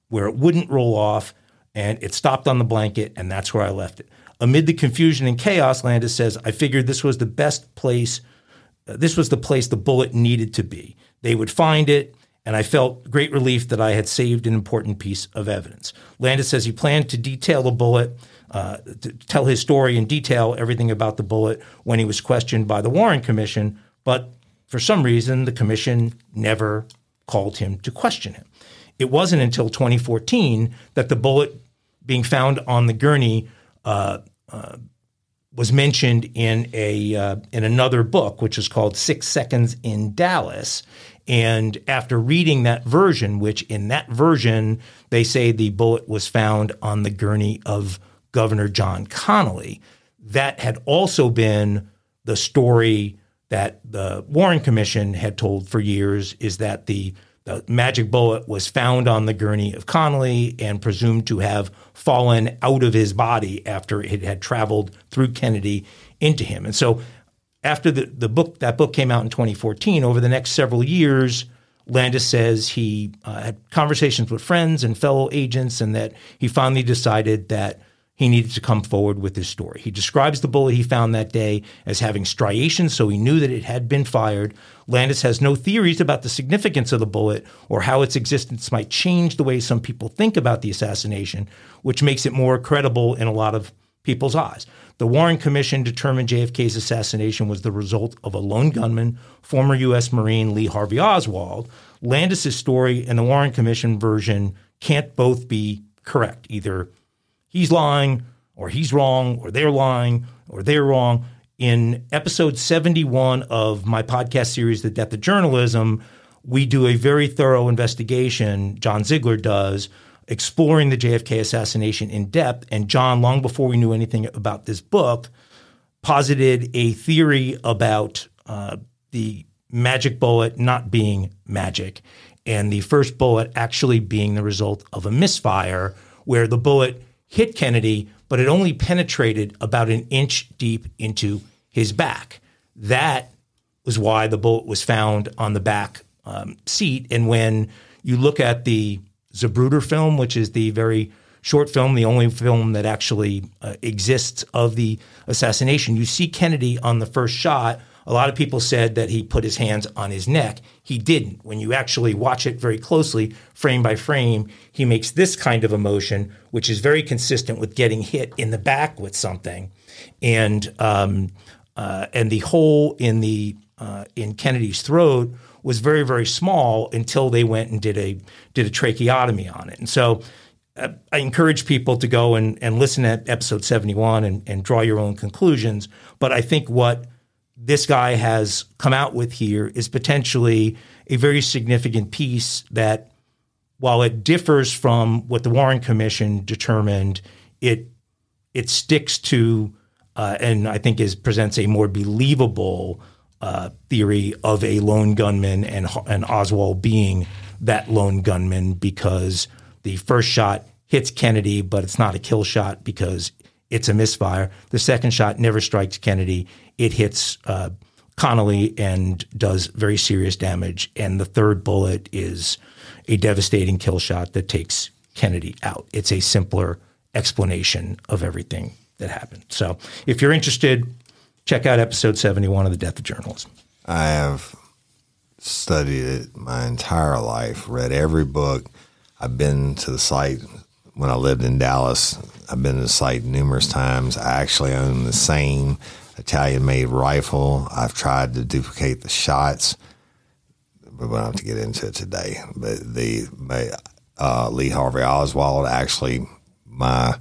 where it wouldn't roll off, and it stopped on the blanket, and that's where I left it. Amid the confusion and chaos, Landis says, I figured this was the best place, uh, this was the place the bullet needed to be. They would find it, and I felt great relief that I had saved an important piece of evidence. Landis says he planned to detail the bullet, uh, to tell his story in detail, everything about the bullet, when he was questioned by the Warren Commission, but for some reason, the commission never called him to question him. It wasn't until 2014 that the bullet being found on the gurney was mentioned in a uh, in another book, which is called Six Seconds in Dallas. And after reading that version, which in that version they say the bullet was found on the gurney of Governor John Connally, that had also been the story that the Warren Commission had told for years is that the the magic bullet was found on the gurney of Connally and presumed to have fallen out of his body after it had traveled through Kennedy into him. And so after the, the book that book came out in 2014, over the next several years, Landis says he uh, had conversations with friends and fellow agents, and that he finally decided that he needed to come forward with his story. He describes the bullet he found that day as having striations, so he knew that it had been fired. Landis has no theories about the significance of the bullet or how its existence might change the way some people think about the assassination, which makes it more credible in a lot of people's eyes. The Warren Commission determined JFK's assassination was the result of a lone gunman, former U.S. Marine Lee Harvey Oswald. Landis's story and the Warren Commission version can't both be correct. Either he's lying or he's wrong or they're lying or they're wrong. In episode 71 of my podcast series, The Death of Journalism, we do a very thorough investigation, John Ziegler does, exploring the JFK assassination in depth. And John, long before we knew anything about this book, posited a theory about uh, the magic bullet not being magic and the first bullet actually being the result of a misfire where the bullet hit Kennedy, but it only penetrated about an inch deep into his back. That was why the bullet was found on the back um, seat. And when you look at the Zapruder film, which is the very short film, the only film that actually uh, exists of the assassination, you see Kennedy on the first shot a lot of people said that he put his hands on his neck. He didn't. When you actually watch it very closely, frame by frame, he makes this kind of a motion, which is very consistent with getting hit in the back with something. And um, uh, and the hole in the uh, in Kennedy's throat was very very small until they went and did a did a tracheotomy on it. And so uh, I encourage people to go and, and listen at episode 71 and, and draw your own conclusions. But I think what this guy has come out with here is potentially a very significant piece that, while it differs from what the Warren Commission determined, it it sticks to uh, and I think is presents a more believable uh, theory of a lone gunman and and Oswald being that lone gunman because the first shot hits Kennedy, but it's not a kill shot because it's a misfire. The second shot never strikes Kennedy it hits uh, Connally and does very serious damage. And the third bullet is a devastating kill shot that takes Kennedy out. It's a simpler explanation of everything that happened. So if you're interested, check out episode 71 of The Death of Journalism. I have studied it my entire life, read every book. I've been to the site when I lived in Dallas. I've been to the site numerous times. I actually own the same Italian made rifle. I've tried to duplicate the shots, but we don't have to get into it today. But the uh, Lee Harvey Oswald, actually, my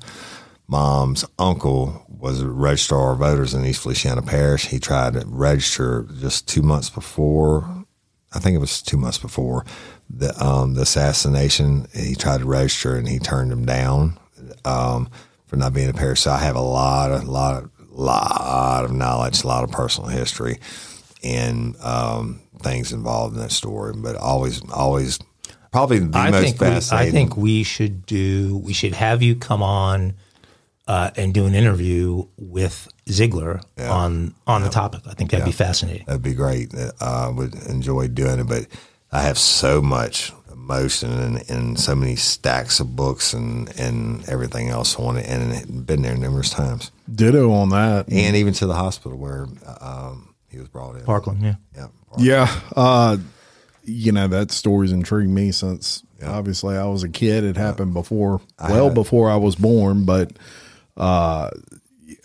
mom's uncle was a registrar of voters in East Feliciana Parish. He tried to register just two months before, I think it was two months before the um, the assassination. He tried to register and he turned him down um, for not being a parish. So I have a lot of lot of lot of knowledge, a lot of personal history, and um, things involved in that story. But always, always, probably the I most think we, I think we should do. We should have you come on uh, and do an interview with Ziegler on on the topic. I think that'd be fascinating. That'd be great. Uh, I would enjoy doing it, but I have so much emotion and, and so many stacks of books and, and everything else on it, and been there numerous times, Ditto on that. and even to the hospital where um, he was brought in. Parkland, yeah. Yeah, Yeah. Uh, you know, that story's intrigued me since obviously I was a kid. It happened before, well before I was born, but uh,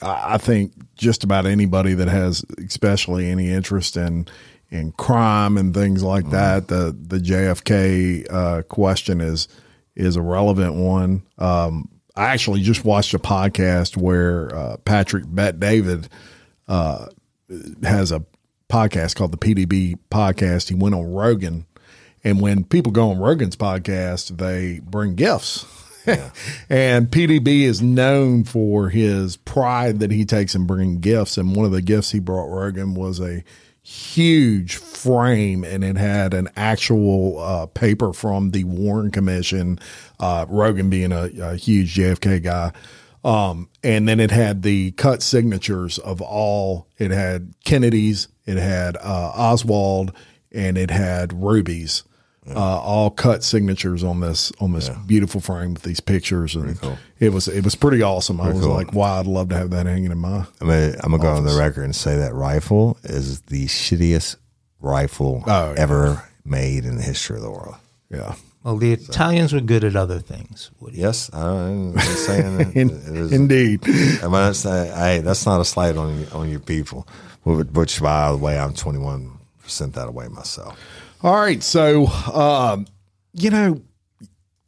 I I think just about anybody that has, especially any interest in in crime and things like that, the the JFK uh, question is is a relevant one. Um, I actually just watched a podcast where uh, Patrick Bet David uh, has a podcast called the PDB podcast. He went on Rogan, and when people go on Rogan's podcast, they bring gifts. and PDB is known for his pride that he takes in bringing gifts. And one of the gifts he brought Rogan was a huge frame, and it had an actual uh, paper from the Warren Commission. Uh, Rogan being a, a huge JFK guy. Um, and then it had the cut signatures of all. It had Kennedy's, it had uh, Oswald, and it had Ruby's. Uh, all cut signatures on this on this beautiful frame with these pictures, and it was it was pretty awesome. I was cool. like, wow, I'd love to have that hanging in my. I mean, I'm gonna go on the record and say that rifle is the shittiest rifle Oh, yeah. ever made in the history of the world. Yeah, Well, the Italians were good at other things. Woody. Yes, I'm just saying that In, it is, indeed. I'm not saying, hey, that's not a slight on on your people. Which, which by the way, I'm 21 percent that away myself. All right. So, um, you know,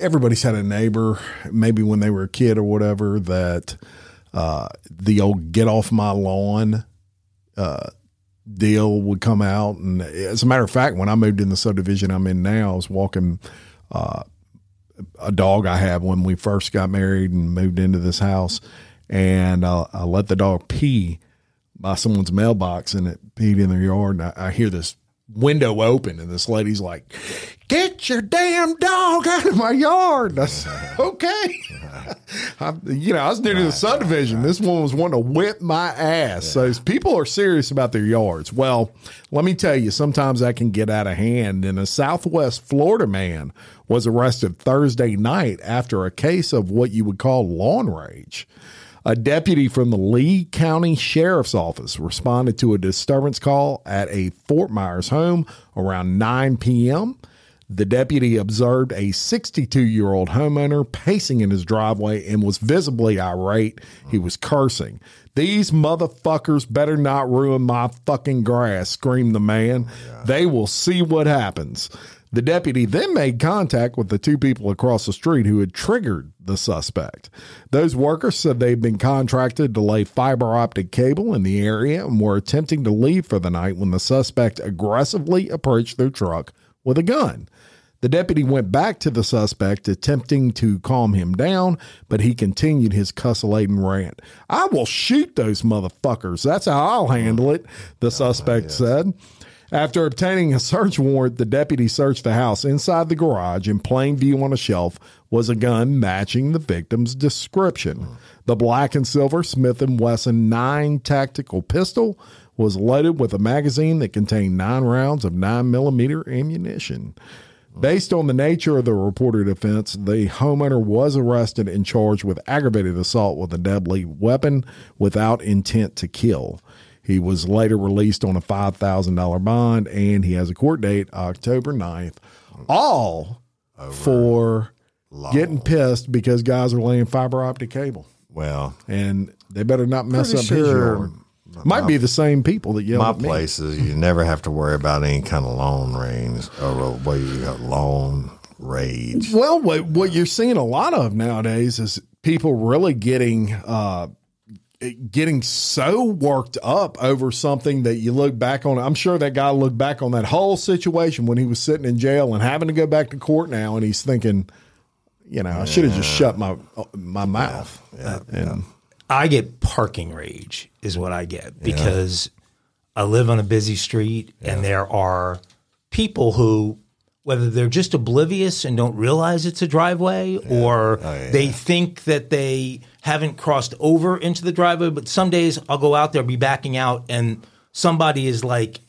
everybody's had a neighbor, maybe when they were a kid or whatever, that uh, the old get off my lawn uh, deal would come out. And as a matter of fact, when I moved in the subdivision I'm in now, I was walking uh, a dog I had when we first got married and moved into this house. And I, I let the dog pee by someone's mailbox and it peed in their yard. And I, I hear this window open and this lady's like, Get your damn dog out of my yard. I said, okay. I, you know, I was new to the subdivision. This one was wanting to whip my ass. So people are serious about their yards. Well, let me tell you, sometimes that can get out of hand. And a Southwest Florida man was arrested Thursday night after a case of what you would call lawn rage. A deputy from the Lee County Sheriff's Office responded to a disturbance call at a Fort Myers home around 9 p.m. The deputy observed a 62 year old homeowner pacing in his driveway and was visibly irate. He was cursing. These motherfuckers better not ruin my fucking grass, screamed the man. Oh, they will see what happens. The deputy then made contact with the two people across the street who had triggered the suspect. Those workers said they'd been contracted to lay fiber optic cable in the area and were attempting to leave for the night when the suspect aggressively approached their truck with a gun. The deputy went back to the suspect, attempting to calm him down, but he continued his cuss laden rant. I will shoot those motherfuckers. That's how I'll handle it, the oh, suspect said. After obtaining a search warrant, the deputy searched the house. Inside the garage, in plain view on a shelf, was a gun matching the victim's description. The black and silver Smith & Wesson 9 tactical pistol was loaded with a magazine that contained 9 rounds of 9 millimeter ammunition. Based on the nature of the reported offense, the homeowner was arrested and charged with aggravated assault with a deadly weapon without intent to kill. He was later released on a $5,000 bond and he has a court date October 9th, all for getting pissed because guys are laying fiber optic cable, Well, and they better not mess up his sure yard. Might be the same people that yell my at me. places, you never have to worry about any kind of loan range or what you got loan rage. Well, what, what you're seeing a lot of nowadays is people really getting uh, getting so worked up over something that you look back on. I'm sure that guy looked back on that whole situation when he was sitting in jail and having to go back to court now, and he's thinking, you know, I should have just shut my my mouth. Yeah, And I get parking rage is what I get because I live on a busy street and there are people who whether they're just oblivious and don't realize it's a driveway or oh, they think that they haven't crossed over into the driveway but some days I'll go out there be backing out and somebody is like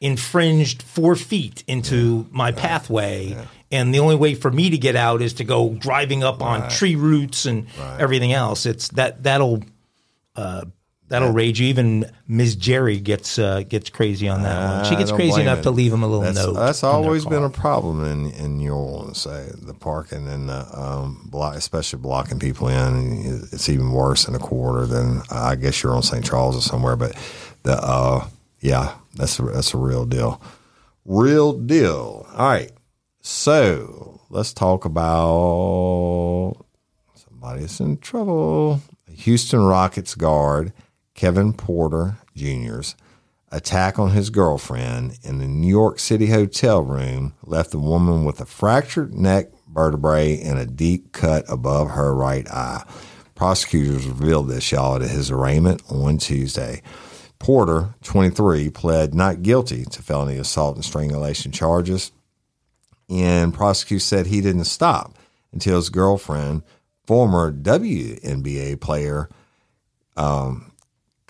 infringed 4 feet into my pathway. And the only way for me to get out is to go driving up on tree roots and everything else. It's that that'll uh, that'll rage you. Even Ms. Jerry gets uh, gets crazy on that one. She gets crazy enough it. to leave him a little That's, note. that's always been a problem in in New Orleans. Say the parking and the um, block, especially blocking people in. It's even worse in a quarter than I guess you're on St. Charles or somewhere. But the uh, yeah, that's a, that's a real deal. Real deal. All right. So let's talk about somebody that's in trouble. Houston Rockets guard Kevin Porter Jr.'s attack on his girlfriend in the New York City hotel room left the woman with a fractured neck vertebrae and a deep cut above her right eye. Prosecutors revealed this, y'all, at his arraignment on Tuesday. Porter, 23, pled not guilty to felony assault and strangulation charges and prosecutors said he didn't stop until his girlfriend, former WNBA player um,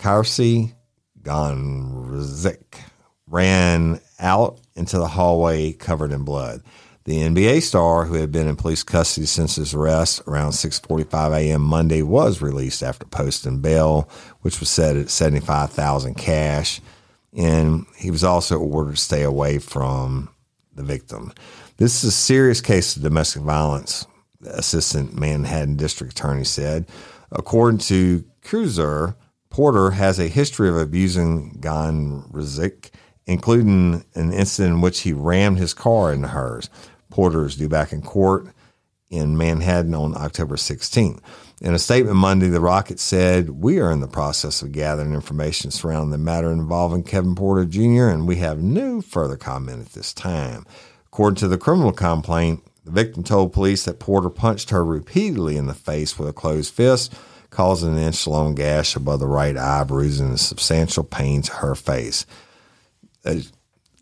Kysre Gondrezick, ran out into the hallway covered in blood. The NBA star, who had been in police custody since his arrest around 6:45 a.m. Monday, was released after posting bail, which was set at 75,000 cash, and he was also ordered to stay away from the victim. This is a serious case of domestic violence, the assistant Manhattan district attorney said. According to Cruiser, Porter has a history of abusing Gondrezick, including an incident in which he rammed his car into hers. Porter is due back in court in Manhattan on October 16th. In a statement Monday, the Rockets said, We are in the process of gathering information surrounding the matter involving Kevin Porter Jr., and we have no further comment at this time. According to the criminal complaint, the victim told police that Porter punched her repeatedly in the face with a closed fist, causing an inch long gash above the right eye, bruising a substantial pain to her face. Uh,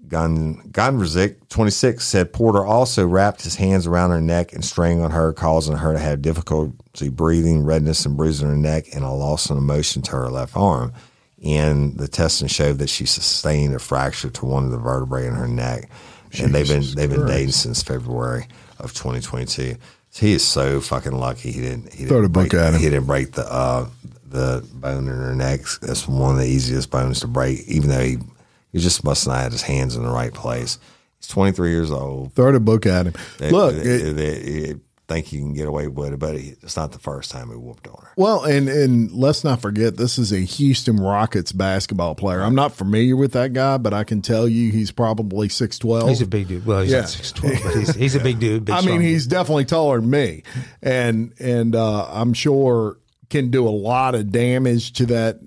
Gon Gondrezick, 26, said Porter also wrapped his hands around her neck and strangled her, causing her to have difficulty breathing, redness and bruising her neck, and a loss of motion to her left arm. And the testing showed that she sustained a fracture to one of the vertebrae in her neck. and they've been they've been dating since February of 2022. He is so fucking lucky he didn't he Throw didn't the book break, at him. He didn't break the uh, the bone in her neck. That's one of the easiest bones to break, even though he he just must not have his hands in the right place. He's 23 years old. throw the book at him. They- Look, it- they think he can get away with it, but it's not the first time he whooped on her. Well, and and let's not forget this is a Houston Rockets basketball player. I'm not familiar with that guy, but I can tell you he's probably six twelve. He's a big dude. Well, he's Yeah. not six twelve, but he's, he's a big dude. Big I mean, he's dude. definitely taller than me, and and uh, I'm sure can do a lot of damage to that,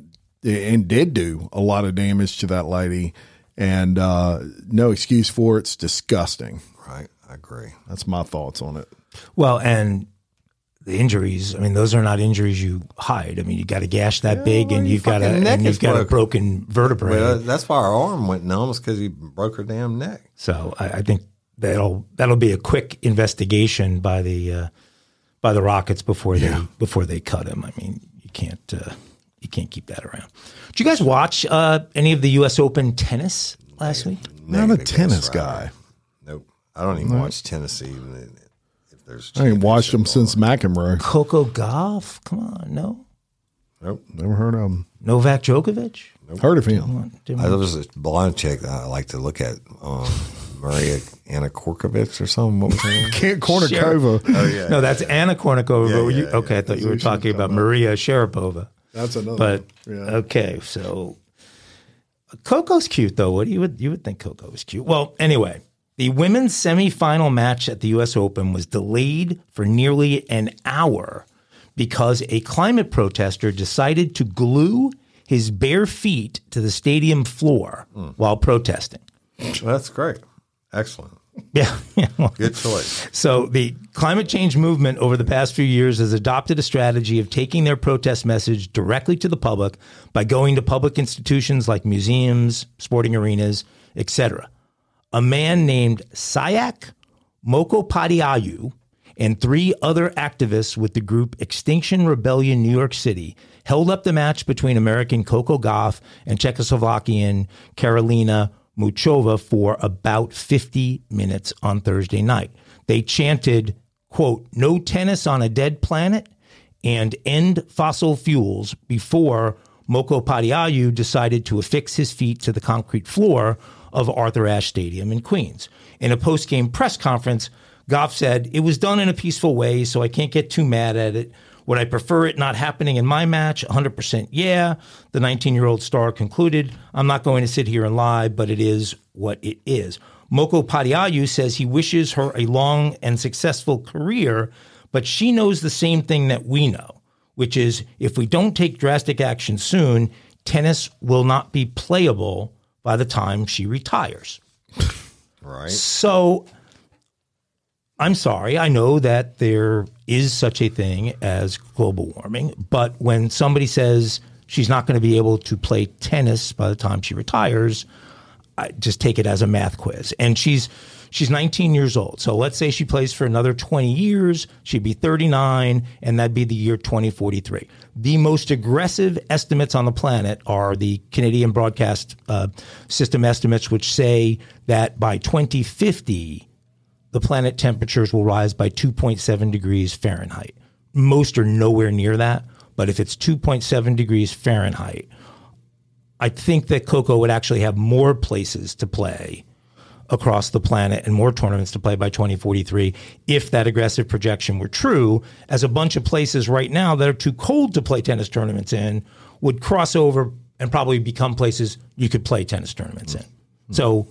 and did do a lot of damage to that lady, and uh, no excuse for it. It's disgusting. Right? I agree. That's my thoughts on it. Well, and the injuries. I mean, those are not injuries you hide. I mean, you got a gash that big, well, and you've got a and you've got a broken. broken vertebrae. Well, that's why her arm went numb, is because he broke her damn neck. So I, I think that'll that'll be a quick investigation by the uh, by the Rockets before they before they cut him. I mean, you can't uh, you can't keep that around. Did you guys watch uh, any of the U.S. Open tennis last week? Not a tennis guy. Nope. I don't even watch tennis even there's. I ain't watched them since McEnroe. Coco Gauff? Come on, no. Nope. Never heard of him. Novak Djokovic? Heard of him. I, there was a blonde chick that I like to look at. Um, Maria Anna Korkovich or something. What was her name? Kent Kornikova. oh yeah. No, that's Anna Kournikova. Yeah, but were you, yeah, okay, I thought you were talking about Maria Sharapova. That's another. But one. Yeah. okay, so Coco's cute though. What do you would you would think Coco was cute? Well, anyway, the women's semifinal match at the U.S. Open was delayed for nearly an hour because a climate protester decided to glue his bare feet to the stadium floor while protesting. That's great. Excellent. Yeah. yeah, well, Good choice. so the climate change movement over the past few years has adopted a strategy of taking their protest message directly to the public by going to public institutions like museums, sporting arenas, etc. A man named Sayak Mokopadiayu and three other activists with the group Extinction Rebellion New York City held up the match between American Coco Gauff and Czechoslovakian Karolina Muchova for about 50 minutes on Thursday night. They chanted, quote, no tennis on a dead planet and end fossil fuels before Moko Padiayu decided to affix his feet to the concrete floor of Arthur Ashe Stadium in Queens. In a post game press conference, Gauff said, It was done in a peaceful way, so I can't get too mad at it. Would I prefer it not happening in my match? 100% yeah. The 19 year old star concluded, I'm not going to sit here and lie, but it is what it is. Moko Padiayu says he wishes her a long and successful career, but she knows the same thing that we know, which is if we don't take drastic action soon, tennis will not be playable by the time she retires. Right. So I'm sorry. I know that there is such a thing as global warming, but when somebody says she's not going to be able to play tennis by the time she retires, I just take it as a math quiz. And she's she's 19 years old. So let's say she plays for another 20 years, she'd be 39 and that'd be the year 2043. The most aggressive estimates on the planet are the Canadian broadcast uh, system estimates which say that by 2050 the planet temperatures will rise by 2.7 degrees Fahrenheit. Most are nowhere near that, but if it's 2.7 degrees Fahrenheit, I think that Coco would actually have more places to play across the planet and more tournaments to play by 2043 if that aggressive projection were true, as a bunch of places right now that are too cold to play tennis tournaments in would cross over and probably become places you could play tennis tournaments in. So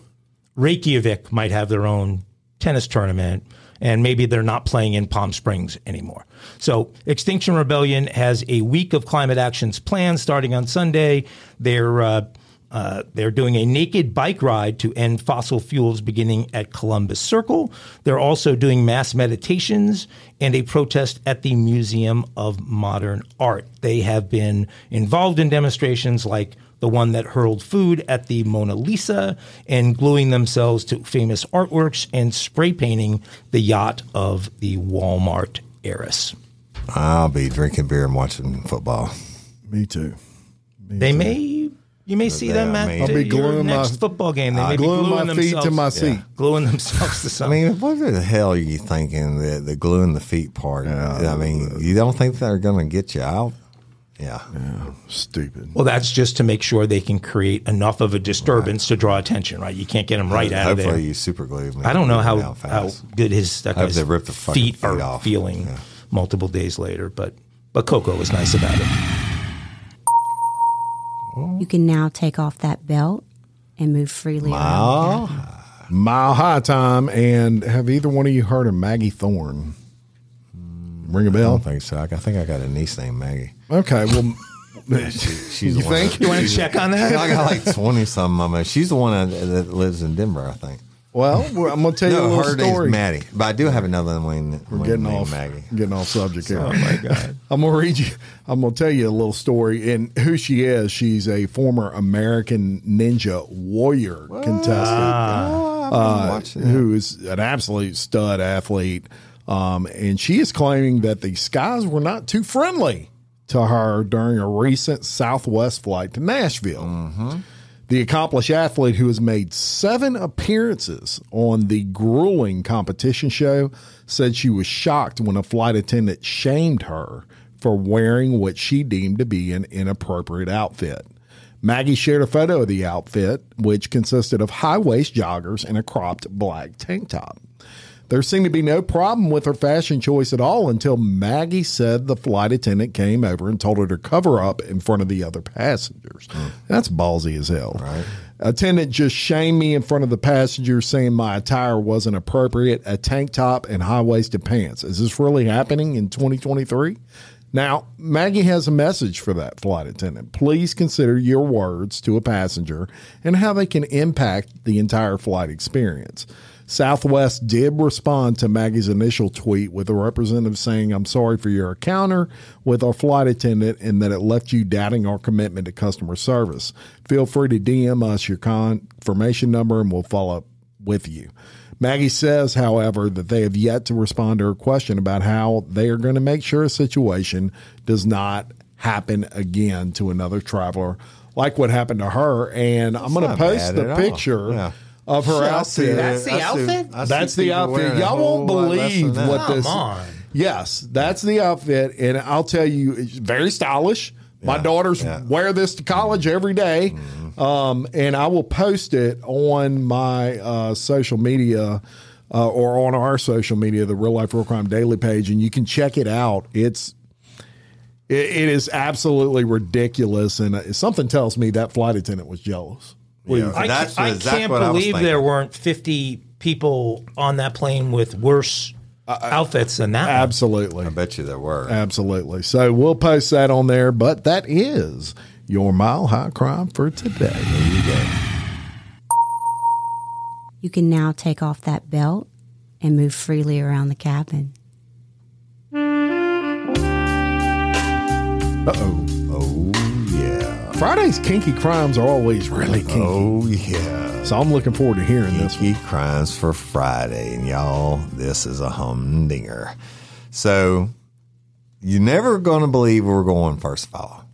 Reykjavik might have their own tennis tournament, and maybe they're not playing in Palm Springs anymore. So, Extinction Rebellion has a week of climate actions planned starting on Sunday. They're uh, uh, they're doing a naked bike ride to end fossil fuels beginning at Columbus Circle. They're also doing mass meditations and a protest at the Museum of Modern Art. They have been involved in demonstrations like the one that hurled food at the Mona Lisa and gluing themselves to famous artworks and spray painting the yacht of the Walmart heiress. I'll be drinking beer and watching football. Me too. Me They too. may. You may see them at I'll be your gluing my- next football game. They may be gluing gluing my feet to my seat. gluing themselves to I something. mean, what the hell are you thinking? The the gluing the feet part. I mean, you don't think they're going to get you out? Yeah. Stupid. Well, that's just to make sure they can create enough of a disturbance to draw attention, right? You can't get them right out of Hopefully, there. you super glue. me I don't know down how, how fast. good his that I hope guy's they rip the fucking feet, feet are off. feeling Yeah. multiple days later. But but Coco was nice about it. You can now take off that belt and move freely around. Oh, Mile High time. And have either one of you heard of Maggie Thorne? Hmm. Ring a bell? don't think so. I, I think I got a niece named Maggie. Okay. Well, She's You the one think? that- You want to check on that? I got like twenty something of them. She's the one that, that lives in Denver, I think. Well, I'm gonna tell you a No, little her story. Maddie, but I do have another one. We're getting named off, Maggie. getting off subject here. Oh my god! I'm gonna read you. I'm gonna tell you a little story and who she is. She's a former American Ninja Warrior contestant. Oh, uh, who is an absolute stud athlete. Um, and she is claiming that the skies were not too friendly to her during a recent Southwest flight to Nashville. The accomplished athlete who has made seven appearances on the grueling competition show said she was shocked when a flight attendant shamed her for wearing what she deemed to be an inappropriate outfit. Maggie shared a photo of the outfit, which consisted of high waist joggers and a cropped black tank top. There seemed to be no problem with her fashion choice at all until Maggie said the flight attendant came over and told her to cover up in front of the other passengers. Hmm. That's ballsy as hell. Right. Attendant just shamed me in front of the passengers saying my attire wasn't appropriate, a tank top and high waisted pants. Is this really happening in 2023? Now, Maggie has a message for that flight attendant. Please consider your words to a passenger and how they can impact the entire flight experience. Southwest did respond to Maggie's initial tweet with a representative saying, I'm sorry for your encounter with our flight attendant and that it left you doubting our commitment to customer service. Feel free to DM us your confirmation number and we'll follow up with you. Maggie says, however, that they have yet to respond to her question about how they are going to make sure a situation does not happen again to another traveler like what happened to her. And I'm going to post the picture Yeah. Of her I see outfit. it. That's the I see- outfit? I see That's the people outfit. a Y'all whole won't lot less believe than that. what this. Come on. Yes, that's the outfit, and I'll tell you, it's very stylish. My Yeah, daughters yeah. wear this to college every day. Um, and I will post it on my uh, social media uh, or on our social media, the Real Life Real Crime Daily page, and you can check it out. It's it, it is absolutely ridiculous, and uh, something tells me that flight attendant was jealous. What do you Yeah. I, That's I exactly can't what I believe thinking. there weren't 50 people on that plane with worse outfits than that. one. Absolutely. I bet you there were. Absolutely. So we'll post that on there, but that is your mile high crime for today. You can now take off that belt and move freely around the cabin. Uh oh. Oh yeah. Friday's kinky crimes are always really kinky. Oh yeah. So I'm looking forward to hearing this. Kinky crimes for Friday, and y'all, this is a humdinger. So you're never going to believe where we're going. First of all,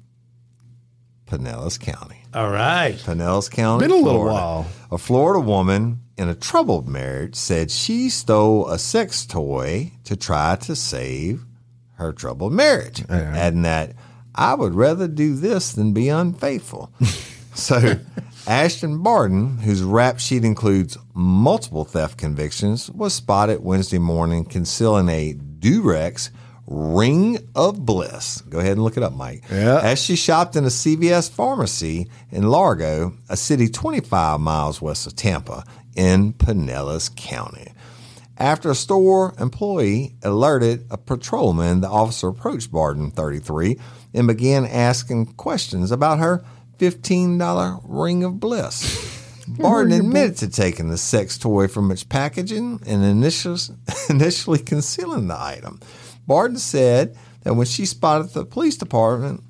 Pinellas County. All right. Pinellas County. Been a little Florida. while. A Florida woman in a troubled marriage said she stole a sex toy to try to save her troubled marriage, adding that I would rather do this than be unfaithful. so, Ashton Barton, whose rap sheet includes multiple theft convictions, was spotted Wednesday morning concealing a Durex ring of bliss. Go ahead and look it up, Mike. Yeah. As she shopped in a CVS pharmacy in Largo, a city 25 miles west of Tampa in Pinellas County. After a store employee alerted a patrolman, the officer approached Barton, 33, and began asking questions about her $15 ring of bliss. Barton admitted to taking the sex toy from its packaging and initially, initially concealing the item. Barton said that when she spotted the police department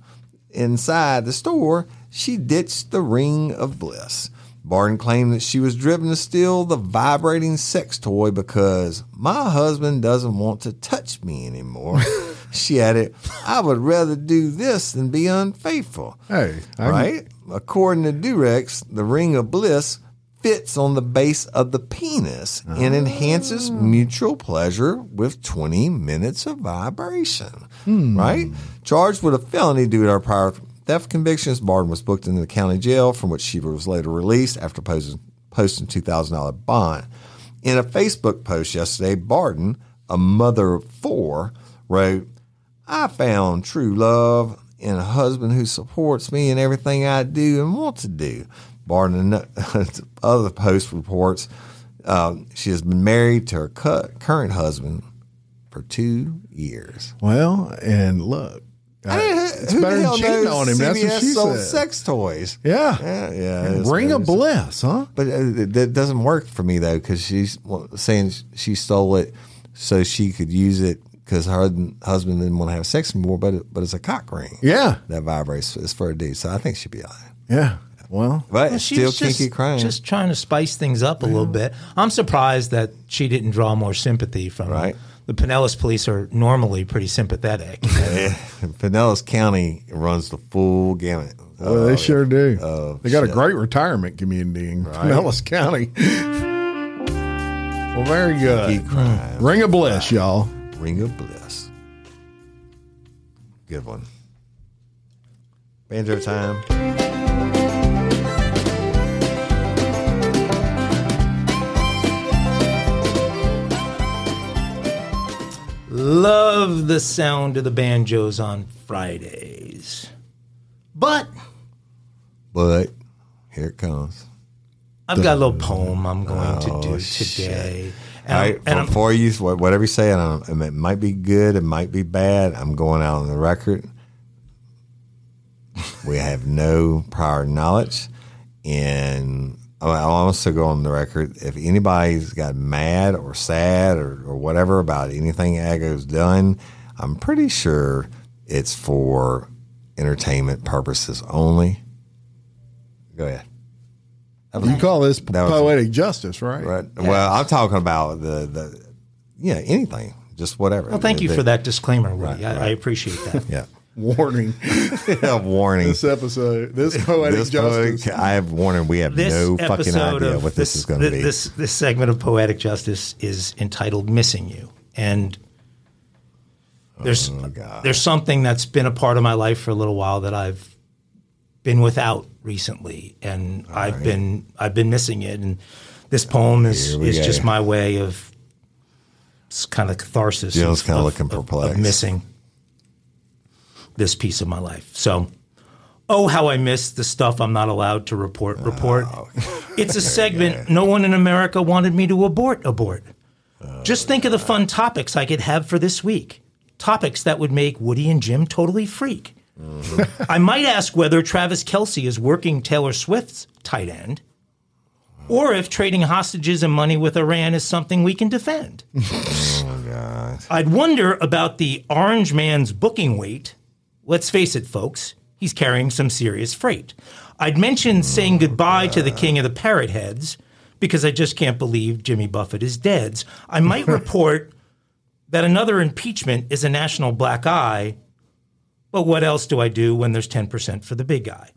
inside the store, she ditched the ring of bliss. Barton claimed that she was driven to steal the vibrating sex toy because my husband doesn't want to touch me anymore. she added, I would rather do this than be unfaithful. Hey, I- right? According to Durex, the ring of bliss fits on the base of the penis and ah. enhances mutual pleasure with 20 minutes of vibration. Hmm. Right? Charged with a felony due to her prior theft convictions, Barton was booked into the county jail from which she was later released after posting, posting $2,000 bond. In a Facebook post yesterday, Barton, a mother of four, wrote, I found true love in a husband who supports me in everything I do and want to do. Barton, other post reports, uh, she has been married to her cu- current husband for two years. Well, and look, it's Who better than cheating on him. That's what CBS she sold said. sex toys. Yeah. Yeah, yeah. Ring of bliss, huh? But uh, that doesn't work for me though, because she's saying she stole it so she could use it because her husband- husband didn't want to have sex anymore. But it, but it's a cock ring Yeah. that vibrates. It's for a dude, so I think she'd be all right. Yeah. Well, But Well, it's still just, kinky crime. just trying to spice things up a little bit. I'm surprised that she didn't draw more sympathy from Right. The Pinellas police are normally pretty sympathetic. Yeah. Pinellas County runs the full gamut. well, they sure do. Oh, they got a great retirement community in Pinellas County. well, very good. Kinky crime. Ring of bliss, y'all. Ring of Bliss. Good one. Banjo time. love the sound of the banjos on Fridays. But but here it comes. I've got a little poem I'm going oh, to do today. Shit. And, All right, and I'm- you, whatever you say, and it might be good, it might be bad. I'm going out on the record. We have no prior knowledge, and I I also go on the record. If anybody's got mad or sad or, or whatever about anything Ago's done, I'm pretty sure it's for entertainment purposes only. Go ahead. You call this That was- poetic justice, right? Right. Well, I'm talking about the the yeah anything, just whatever. well, thank you The- for that disclaimer, Woody. Right, I, I appreciate that. Yeah. Warning. A warning. This episode, this poetic This justice. poetic- I have warning. We have This no fucking idea what this, is going to be. This this segment of poetic justice is entitled "Missing You," and there's Oh, there's something that's been a part of my life for a little while that I've been without recently, and I've been I've been missing it. And this poem is is just my way of it's kind of catharsis. Jill's of- kinda of- looking of- perplexed. of missing this piece of my life. So. Oh, how I miss the stuff I'm not allowed to report. Report. Oh. It's a segment no one in America wanted me to abort. Abort. Oh, Just think of the fun topics I could have for this week. Topics that would make Woody and Jim totally freak. Mm-hmm. I might ask whether Travis Kelce is working Taylor Swift's tight end, or if trading hostages and money with Iran is something we can defend. oh God. I'd wonder about the orange man's booking weight. Let's face it, folks, he's carrying some serious freight. I'd mention saying goodbye to the king of the parrot heads because I just can't believe Jimmy Buffett is dead. I might report that another impeachment is a national black eye, but what else do I do when there's 10% for the big guy?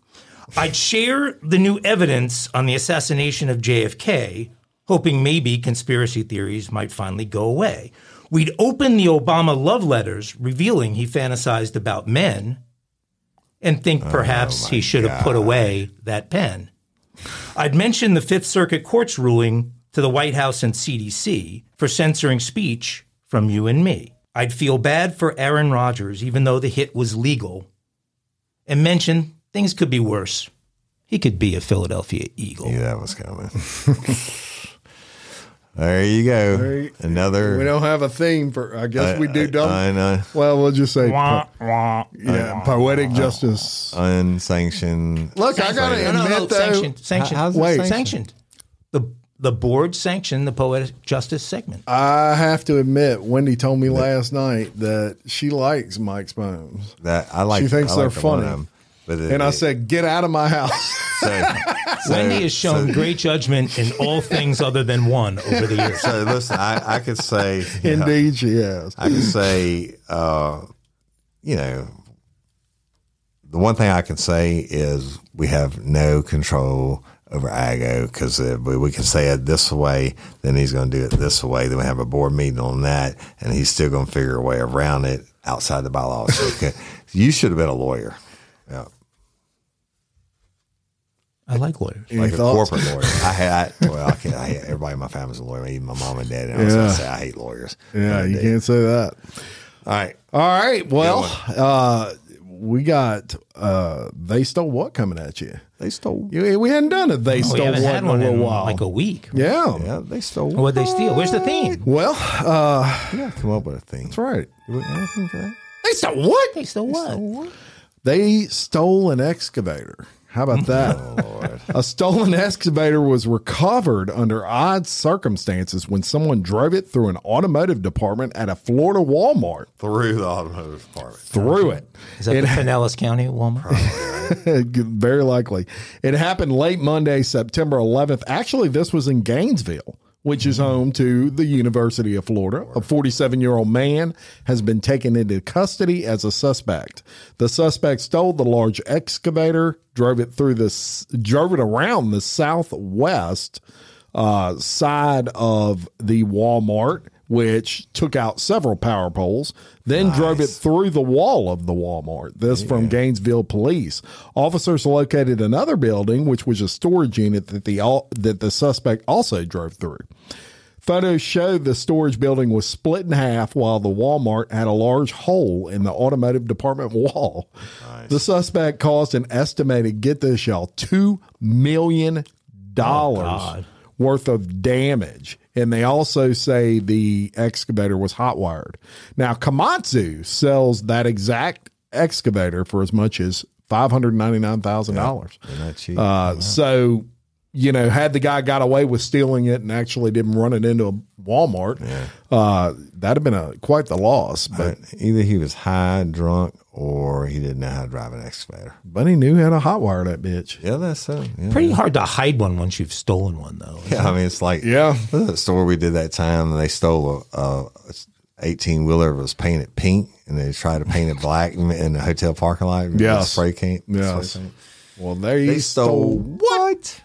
I'd share the new evidence on the assassination of JFK, hoping maybe conspiracy theories might finally go away. We'd open the Obama love letters revealing he fantasized about men and think oh perhaps he should have put away that pen. I'd mention the Fifth Circuit Court's ruling to the White House and CDC for censoring speech from you and me. I'd feel bad for Aaron Rodgers, even though the hit was legal, and mention things could be worse. He could be a Philadelphia Eagle. Yeah, that was coming. there you go. There- Another. We don't have a theme for. I guess we do. Don't. I know. well, we'll just say, Wah, po- wah. yeah, poetic justice. Unsanctioned. Look, I gotta No, no, no, admit though. sanctioned. Sanctioned. How's it Wait. sanctioned? sanctioned. The the board sanctioned the poetic justice segment. I have to admit, Wendy told me last night that she likes Mike's poems, That I like. She thinks I they're like the one of funny. them, but it- and I it- said, "Get out of my house." so, so- Wendy has shown so- great judgment in all things other than one over the years. So listen, I, I could say you know, Indeed, she has. I could say, uh, you know, the one thing I can say is we have no control over Ago because we, we can say it this way, then he's going to do it this way. Then we have a board meeting on that, and he's still going to figure a way around it outside the bylaws. So, okay, you should have been a lawyer, yeah, I like lawyers. Any like a corporate lawyer. I had, well, I can't, I hate, everybody in my family's a lawyer, even my mom and dad. And I was Yeah. going to say I hate lawyers. Yeah, you can't say that. All right. All right. Well, uh, we got uh, they stole what coming at you. They stole. You- We hadn't done it. They we stole haven't what had in a one little in while. like a week. yeah. Yeah, they stole. What'd they steal? Where's the theme? Well, uh, You come up with a thing. that's right. You want anything for that? They stole what? They stole what? They stole an excavator. How about that? Oh, Lord. A stolen excavator was recovered under odd circumstances when someone drove it through an automotive department at a Florida Walmart. Through the automotive department. Through it. Is that It the Pinellas County Walmart? Very likely. It happened late Monday, September 11th. Actually, this was in Gainesville, which is home to the University of Florida. A 47 year old man has been taken into custody as a suspect. The suspect stole the large excavator, drove it through this, drove it around the southwest uh, side of the Walmart, which took out several power poles, then drove it through the wall of the Walmart. This from Gainesville police. Officers located another building, which was a storage unit that the that the suspect also drove through. Photos show the storage building was split in half while the Walmart had a large hole in the automotive department wall. The suspect caused an estimated, get this, y'all, $2 million oh, God. Worth of damage. And they also say the excavator was hot wired. Now, Komatsu sells that exact excavator for as much as $599,000. They're not cheap. Uh, so, you know, had the guy got away with stealing it and actually didn't run it into a Walmart, uh, that'd have been a quite the loss. But but either he was high, drunk, or he didn't know how to drive an excavator. but he knew how to hot wire that bitch. Yeah, that's so. Yeah. Pretty hard to hide one once you've stolen one, though. Yeah, I mean, it's like Yeah. What was that store we did that time? And they stole a, a eighteen wheeler was painted pink, and they tried to paint it black in in the hotel parking lot. Yeah. Spray paint. Yeah. spray paint. Well, they, They stole. stole what?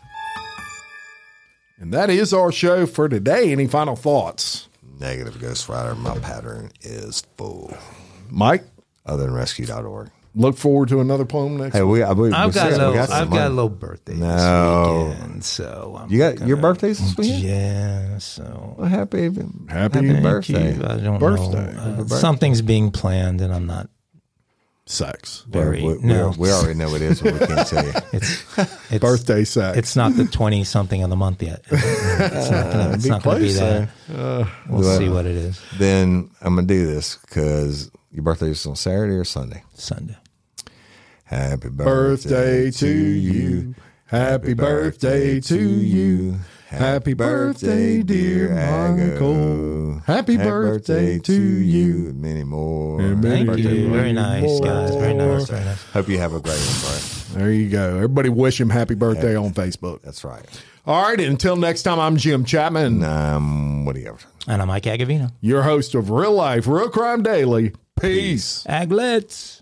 And that is our show for today. Any final thoughts? Negative Ghost Rider. My pattern is full. Mike, Other than rescue.org. look forward to another poem next Hey, we, I, we, I've we got, said a we little, some I've got a little birthday No. this weekend, so I'm You got your gonna- birthday's this weekend? Yeah, so Well, happy, Happy happy birthday. you. I don't Birthday. know. Uh, something's being planned, and I'm not Sex. very. we, we, no, we already know what it is, but we can't tell you. it's, it's Birthday sex. It's not the twenty something of the month yet. It's not gonna, it's be gonna be that. uh, we'll well, see what it is. Then I'm gonna do this because your birthday is on Saturday or Sunday. Sunday. Happy birthday to you. Happy birthday to you. Happy birthday, dear Michael. Happy birthday to you. and Many more. many Thank you. Very nice, more. guys. Very nice. Very nice. Hope you have a great one, Brian. There you go. Everybody wish him happy birthday on Facebook. That's right. All right. Until next time, I'm Jim Chapman, Um, what do you ever? And I'm Mike Agovino. your host of Real Life, Real Crime Daily. Peace. Aglets.